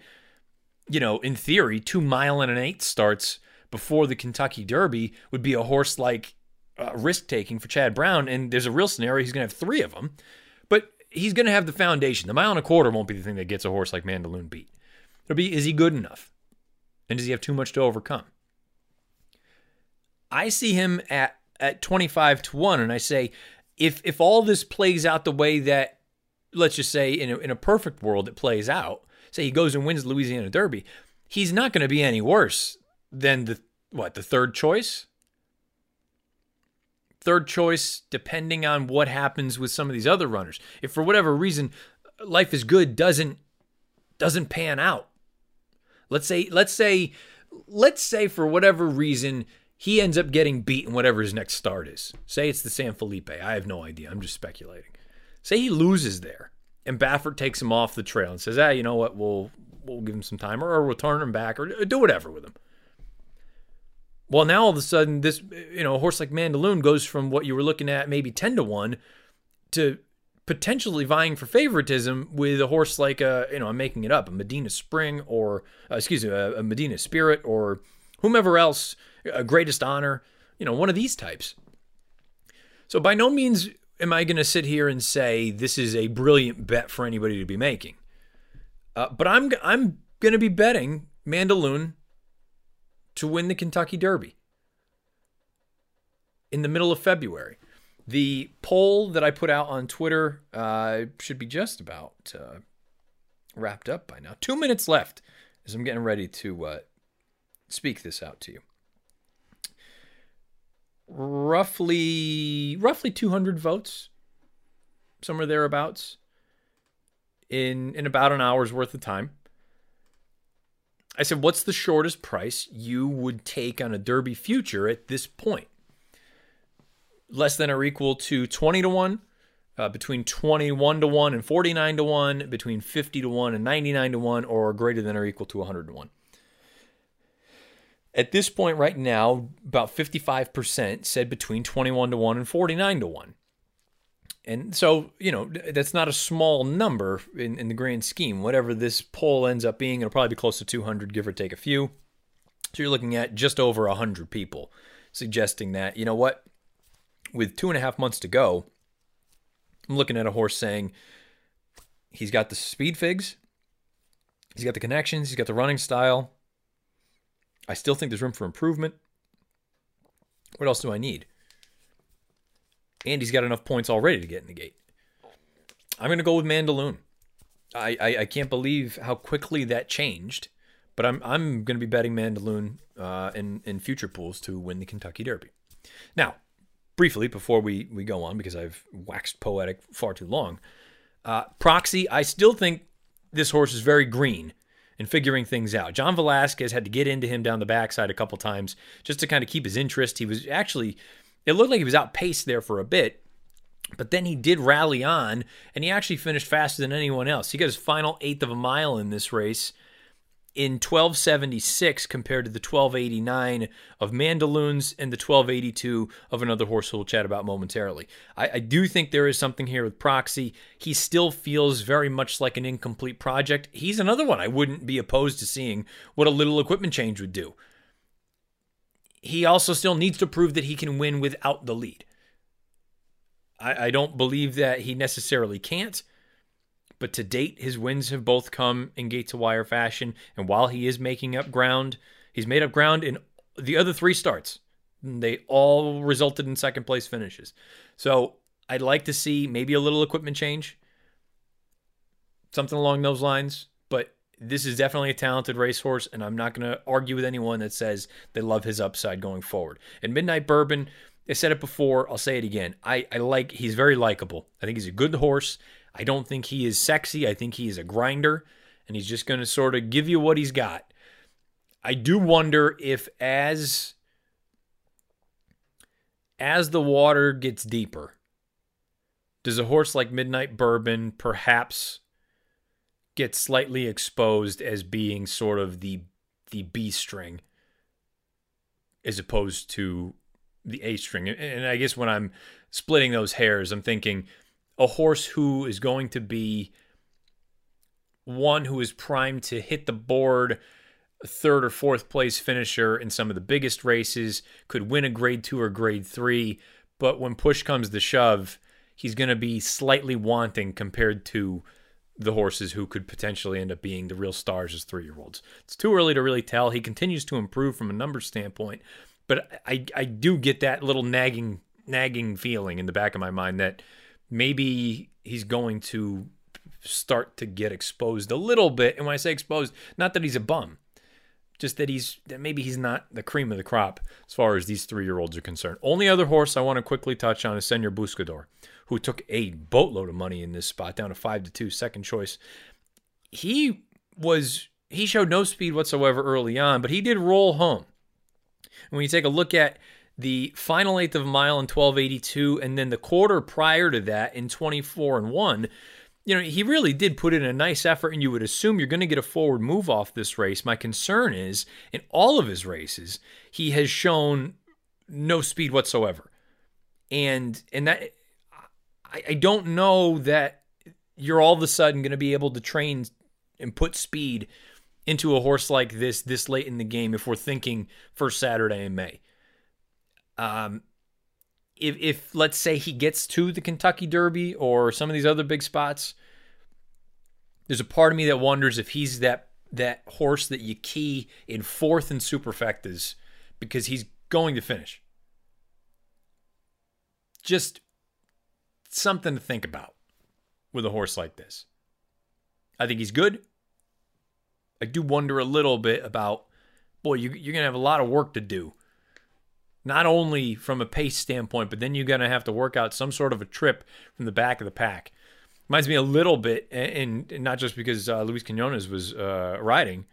you know, in theory, two mile and an eight starts before the Kentucky Derby would be a horse like uh, risk taking for Chad Brown, and there's a real scenario he's going to have three of them. He's going to have the foundation. The mile and a quarter won't be the thing that gets a horse like Mandaloun beat. It'll be is he good enough? And does he have too much to overcome? I see him at at 25 to 1 and I say if if all this plays out the way that let's just say in a, in a perfect world it plays out, say he goes and wins the Louisiana Derby, he's not going to be any worse than the what, the third choice? Third choice depending on what happens with some of these other runners. If for whatever reason life is good doesn't doesn't pan out. Let's say let's say let's say for whatever reason he ends up getting beaten whatever his next start is. Say it's the San Felipe. I have no idea. I'm just speculating. Say he loses there and Baffert takes him off the trail and says, "Ah, you know what? We'll we'll give him some time or, or we'll turn him back or do whatever with him." Well, now all of a sudden, this you know a horse like Mandaloun goes from what you were looking at maybe ten to one to potentially vying for favoritism with a horse like a you know I'm making it up a Medina Spring or uh, excuse me a, a Medina Spirit or whomever else a Greatest Honor you know one of these types. So by no means am I going to sit here and say this is a brilliant bet for anybody to be making, uh, but I'm I'm going to be betting Mandaloun to win the Kentucky Derby in the middle of February. The poll that I put out on Twitter uh, should be just about uh, wrapped up by now. Two minutes left as I'm getting ready to uh, speak this out to you. Roughly, roughly 200 votes, somewhere thereabouts, in in about an hour's worth of time. I said, what's the shortest price you would take on a Derby future at this point? Less than or equal to 20 to 1, uh, between 21 to 1 and 49 to 1, between 50 to 1 and 99 to 1, or greater than or equal to 100 to 1. At this point, right now, about 55% said between 21 to 1 and 49 to 1. And so, you know, that's not a small number in, in the grand scheme. Whatever this poll ends up being, it'll probably be close to 200, give or take a few. So you're looking at just over 100 people suggesting that, you know what, with two and a half months to go, I'm looking at a horse saying he's got the speed figs, He's got the connections, he's got the running style. I still think there's room for improvement. What else do I need? And he's got enough points already to get in the gate. I'm going to go with Mandaloun. I, I, I, can't believe how quickly that changed, but I'm I'm going to be betting Mandaloun uh, in in future pools to win the Kentucky Derby. Now, briefly before we we go on because I've waxed poetic far too long, uh, Proxy. I still think this horse is very green in figuring things out. John Velazquez had to get into him down the backside a couple times just to kind of keep his interest. He was actually, it looked like he was outpaced there for a bit, but then he did rally on and he actually finished faster than anyone else. He got his final eighth of a mile in this race in 1276 compared to the 1289 of Mandaloun's and the 1282 of another horse we'll chat about momentarily. I, I, do think there is something here with Proxy. He still feels very much like an incomplete project. He's another one I wouldn't be opposed to seeing what a little equipment change would do. He also still needs to prove that he can win without the lead. I, I don't believe that he necessarily can't. But to date, his wins have both come in gate to wire fashion. And while he is making up ground, he's made up ground in the other three starts. They all resulted in second place finishes. So I'd like to see maybe a little equipment change, something along those lines. This is definitely a talented racehorse, and I'm not going to argue with anyone that says they love his upside going forward. And Midnight Bourbon, I said it before, I'll say it again. I, I like he's very likable. I think he's a good horse. I don't think he is sexy. I think he is a grinder, and he's just going to sort of give you what he's got. I do wonder if as as the water gets deeper, does a horse like Midnight Bourbon perhaps get slightly exposed as being sort of the the B string as opposed to the A string? And I guess when I'm splitting those hairs, I'm thinking a horse who is going to be one who is primed to hit the board third or fourth place finisher in some of the biggest races, could win a grade two or grade three, but when push comes to shove, he's going to be slightly wanting compared to the horses who could potentially end up being the real stars as three year olds. It's too early to really tell. He continues to improve from a number standpoint, but I, I do get that little nagging nagging feeling in the back of my mind that maybe he's going to start to get exposed a little bit. And when I say exposed, not that he's a bum, just that he's that maybe he's not the cream of the crop as far as these three year olds are concerned. Only other horse I want to quickly touch on is Senor Buscador, who took a boatload of money in this spot down to five to two, second choice. He was he showed no speed whatsoever early on, but he did roll home. And when you take a look at the final eighth of a mile in 1282 and then the quarter prior to that in 24 and 1 you know he really did put in a nice effort and you would assume you're going to get a forward move off this race my concern is in all of his races he has shown no speed whatsoever and and that I, I don't know that you're all of a sudden going to be able to train and put speed into a horse like this this late in the game if we're thinking first Saturday in May. Um, if, if let's say he gets to the Kentucky Derby or some of these other big spots, there's a part of me that wonders if he's that that horse that you key in fourth and superfectas because he's going to finish. Just something to think about with a horse like this. I think he's good. I do wonder a little bit about, boy, you, you're going to have a lot of work to do not only from a pace standpoint, but then you're going to have to work out some sort of a trip from the back of the pack. Reminds me a little bit, and, and not just because uh, Luis Quinonez was uh, riding,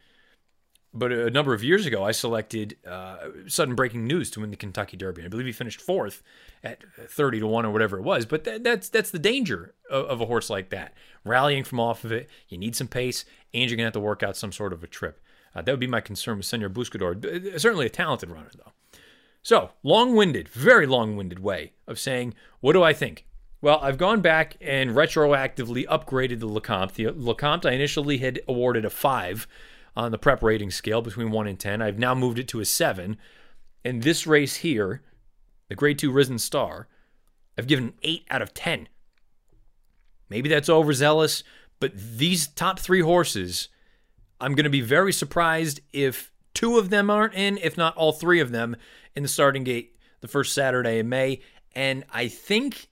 but a number of years ago, I selected uh, sudden breaking news to win the Kentucky Derby. I believe he finished fourth at 30 to 1 or whatever it was. But th- that's that's the danger of, of, a horse like that. Rallying from off of it, you need some pace, and you're going to have to work out some sort of a trip. Uh, that would be my concern with Senor Buscador. Certainly a talented runner, though. So, long winded, very long winded way of saying, what do I think? Well, I've gone back and retroactively upgraded the Lecomte. The Lecomte I initially had awarded a 5 on the prep rating scale between 1 and 10. I've now moved it to a 7. And this race here, the Grade 2 Risen Star, I've given 8 out of 10. Maybe that's overzealous, but these top three horses I'm going to be very surprised if two of them aren't in, if not all three of them, in the starting gate the first Saturday in May. And I think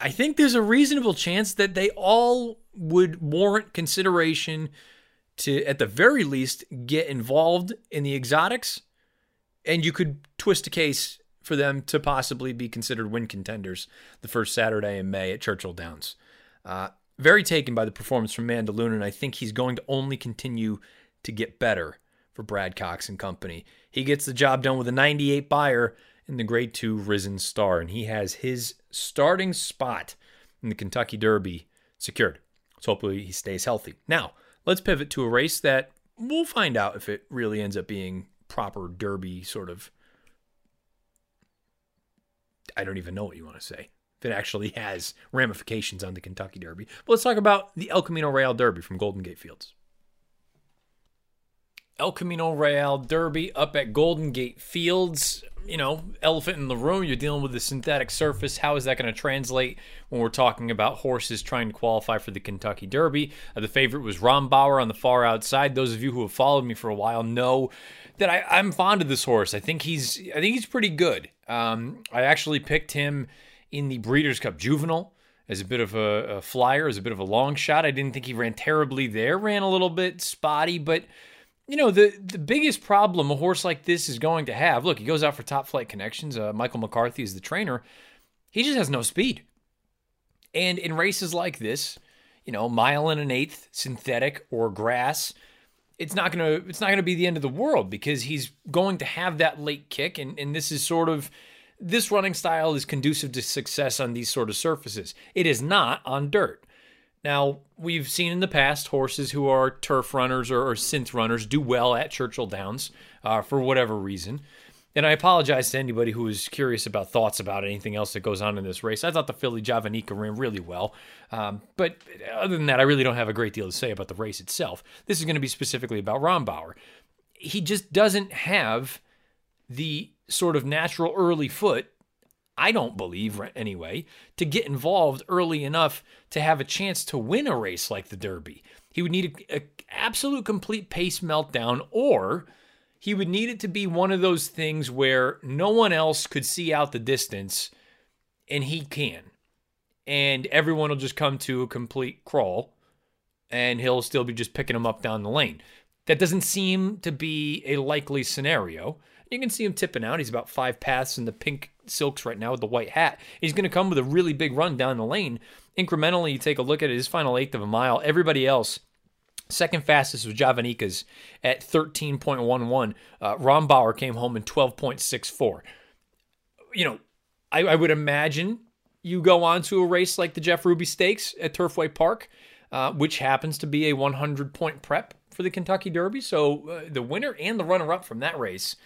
I think there's a reasonable chance that they all would warrant consideration to, at the very least, get involved in the exotics. And you could twist a case for them to possibly be considered win contenders the first Saturday in May at Churchill Downs. Uh, very taken by the performance from Mandaloun, and I think he's going to only continue to get better for Brad Cox and company. He gets the job done with a 98 Beyer in the Grade 2 Risen Star, and he has his starting spot in the Kentucky Derby secured. So hopefully he stays healthy. Now, let's pivot to a race that we'll find out if it really ends up being proper Derby sort of. I don't even know what you want to say. If it actually has ramifications on the Kentucky Derby. But let's talk about the El Camino Real Derby from Golden Gate Fields. El Camino Real Derby up at Golden Gate Fields. You know, elephant in the room, you're dealing with a synthetic surface. How is that going to translate when we're talking about horses trying to qualify for the Kentucky Derby? Uh, the favorite was Rombauer on the far outside. Those of you who have followed me for a while know that I, am fond of this horse. I think he's I think he's pretty good. Um, I actually picked him in the Breeders' Cup Juvenile as a bit of a, a flyer, as a bit of a long shot. I didn't think he ran terribly there. Ran a little bit spotty, but you know, the, the biggest problem a horse like this is going to have look, he goes out for top flight connections. Uh, Michael McCarthy is the trainer. He just has no speed. And in races like this, you know, mile and an eighth, synthetic or grass, it's not gonna it's not gonna be the end of the world because he's going to have that late kick, and, and this is sort of this running style is conducive to success on these sort of surfaces. It is not on dirt. Now, we've seen in the past horses who are turf runners or, or synth runners do well at Churchill Downs uh, for whatever reason. And I apologize to anybody who is curious about thoughts about anything else that goes on in this race. I thought the filly Javanica ran really well. Um, but other than that, I really don't have a great deal to say about the race itself. This is going to be specifically about Rombauer. He just doesn't have the sort of natural early foot I don't believe anyway, to get involved early enough to have a chance to win a race like the Derby. He would need an absolute complete pace meltdown, or he would need it to be one of those things where no one else could see out the distance and he can. And everyone will just come to a complete crawl and he'll still be just picking them up down the lane. That doesn't seem to be a likely scenario. You can see him tipping out. He's about five paths in the pink silks right now with the white hat. He's going to come with a really big run down the lane. Incrementally, you take a look at his final eighth of a mile. Everybody else, second fastest was Javanica's at 13.11. Uh, Rombauer came home in 12.64. You know, I, I, would imagine you go on to a race like the Jeff Ruby Stakes at Turfway Park, uh, which happens to be a 100 point prep for the Kentucky Derby. So uh, the winner and the runner up from that race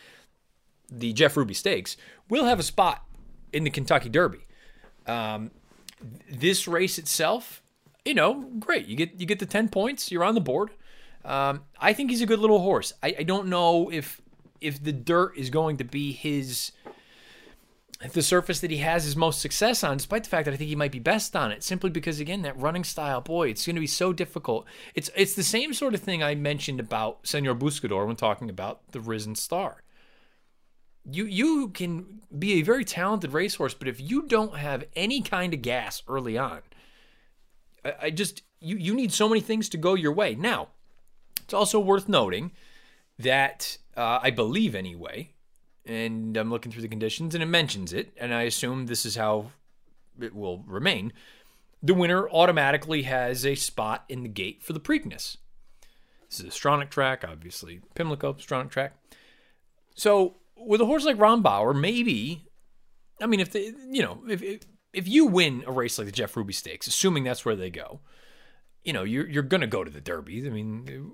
the Jeff Ruby Stakes, will have a spot in the Kentucky Derby. Um, this race itself, you know, great. You get you get the ten points. You're on the board. Um, I think he's a good little horse. I, I don't know if if the dirt is going to be his the surface that he has his most success on, despite the fact that I think he might be best on it, simply because again that running style, boy, it's going to be so difficult. It's it's the same sort of thing I mentioned about Senor Buscador when talking about the Risen Star you you can be a very talented racehorse, but if you don't have any kind of gas early on, I, I just you you need so many things to go your way. Now, it's also worth noting that uh, I believe anyway, and I'm looking through the conditions, and it mentions it, and I assume this is how it will remain. The winner automatically has a spot in the gate for the Preakness. This is a Stronach track, obviously Pimlico Stronach track. So with a horse like Rombauer, maybe. I mean, if they, you know, if, if you win a race like the Jeff Ruby Stakes, assuming that's where they go, you know, you're you're gonna go to the Derby. I mean,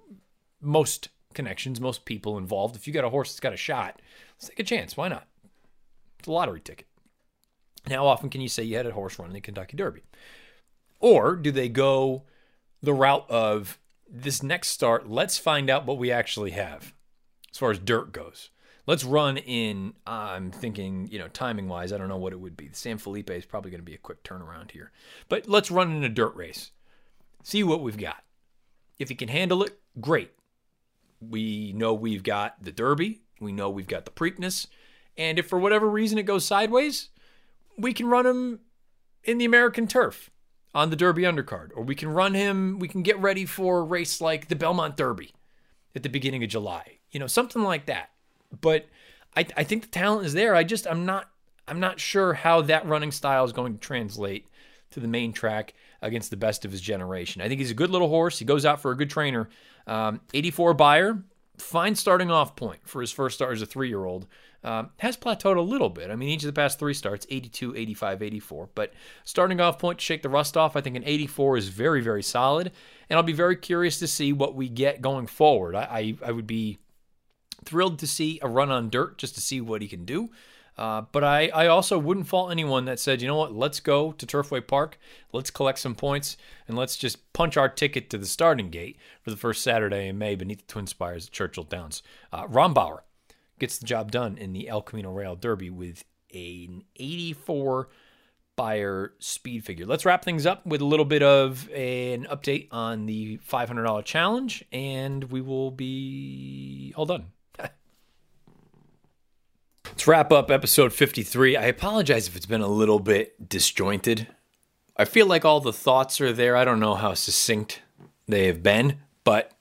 most connections, most people involved. If you got a horse that's got a shot, let's take a chance. Why not? It's a lottery ticket. How often can you say you had a horse run in the Kentucky Derby? Or do they go the route of this next start? Let's find out what we actually have as far as dirt goes let's run in. I'm thinking, you know, timing wise, I don't know what it would be. San Felipe is probably going to be a quick turnaround here, but let's run in a dirt race, see what we've got. If he can handle it, great. We know we've got the Derby, we know we've got the Preakness, and if for whatever reason it goes sideways, we can run him in the American turf on the Derby undercard, or we can run him, we can get ready for a race like the Belmont Derby at the beginning of July, you know, something like that. But I, I think the talent is there. I just, I'm not, I'm not sure how that running style is going to translate to the main track against the best of his generation. I think he's a good little horse. He goes out for a good trainer. Um, 84 Beyer, fine starting off point for his first start as a three year old. Um, has plateaued a little bit. I mean, each of the past three starts 82, 85, 84. But starting off point to shake the rust off, I think an 84 is very, very solid. And I'll be very curious to see what we get going forward. I, I, I would be thrilled to see a run on dirt just to see what he can do. Uh, but I, I also wouldn't fault anyone that said, you know what, let's go to Turfway Park, let's collect some points, and let's just punch our ticket to the starting gate for the first Saturday in May beneath the Twin Spires at Churchill Downs. Uh, Rombauer gets the job done in the El Camino Real Derby with an 84 Beyer speed figure. Let's wrap things up with a little bit of an update on the $500 challenge, and we will be all done. Let's wrap up episode 53. I apologize if it's been a little bit disjointed. I feel like all the thoughts are there. I don't know how succinct they have been, but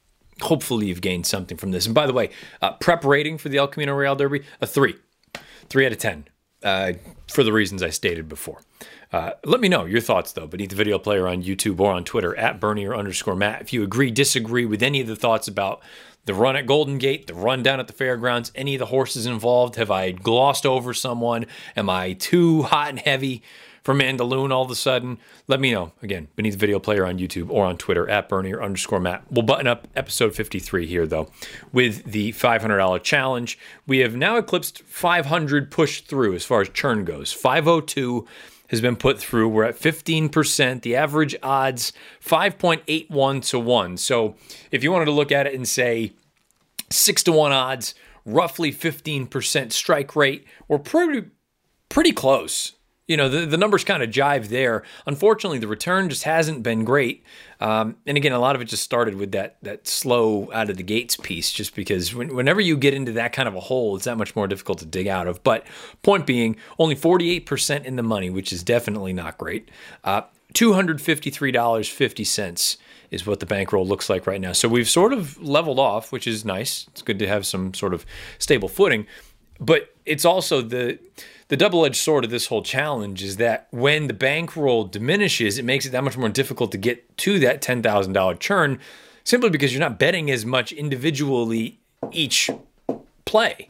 hopefully you've gained something from this. And by the way, uh, prep rating for the El Camino Real Derby, a three. Three out of 10, uh, for the reasons I stated before. Uh, let me know your thoughts, though, beneath the video player on YouTube or on Twitter at Bernier underscore Matt. If you agree, disagree with any of the thoughts about the run at Golden Gate, the run down at the fairgrounds, any of the horses involved? Have I glossed over someone? Am I too hot and heavy for Mandaloun all of a sudden? Let me know. Again, beneath the video player on YouTube or on Twitter at Bernier underscore Matt. We'll button up episode 53 here, though, with the $500 challenge. We have now eclipsed 500 pushed through as far as churn goes. 502 has been put through. We're at 15%. The average odds 5.81 to 1. So if you wanted to look at it and say 6 to 1 odds, roughly 15% strike rate, we're pretty pretty close you know, the, the numbers kind of jive there. Unfortunately, the return just hasn't been great. Um, and again, a lot of it just started with that that slow out of the gates piece, just because when, whenever you get into that kind of a hole, it's that much more difficult to dig out of. But point being, only 48% in the money, which is definitely not great. Uh, $253.50 is what the bankroll looks like right now. So we've sort of leveled off, which is nice. It's good to have some sort of stable footing. But it's also the the double edged sword of this whole challenge is that when the bankroll diminishes, it makes it that much more difficult to get to that $10,000 churn simply because you're not betting as much individually each play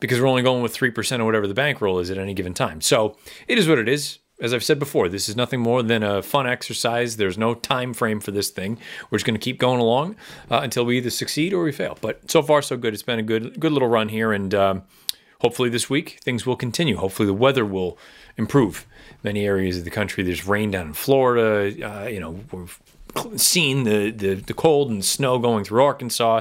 because we're only going with 3% or whatever the bankroll is at any given time. So it is what it is. As I've said before, this is nothing more than a fun exercise. There's no time frame for this thing. We're just going to keep going along uh, until we either succeed or we fail. But so far, so good. It's been a good, good little run here, and um, hopefully this week things will continue. Hopefully the weather will improve. Many areas of the country, there's rain down in Florida. Uh, you know, we've seen the, the, the cold and snow going through Arkansas.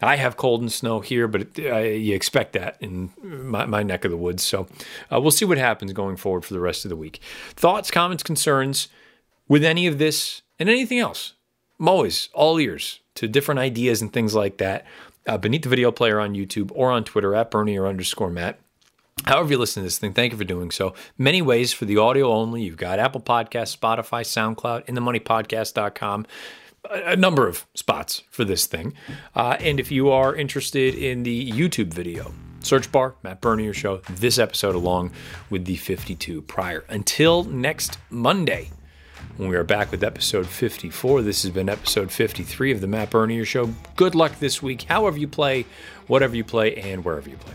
I have cold and snow here, but uh, you expect that in my, my, neck of the woods. So uh, we'll see what happens going forward for the rest of the week. Thoughts, comments, concerns with any of this and anything else? I'm always all ears to different ideas and things like that uh, beneath the video player on YouTube or on Twitter at Bernier underscore Matt. However, you listen to this thing, thank you for doing so. Many ways for the audio only. You've got Apple Podcasts, Spotify, SoundCloud, InTheMoneyPodcast.com. A number of spots for this thing. Uh, and if you are interested in the YouTube video, search bar, Matt Bernier Show, this episode along with the 52 prior. Until next Monday, when we are back with episode 54. This has been episode 53 of the Matt Bernier Show. Good luck this week, however you play, whatever you play, and wherever you play.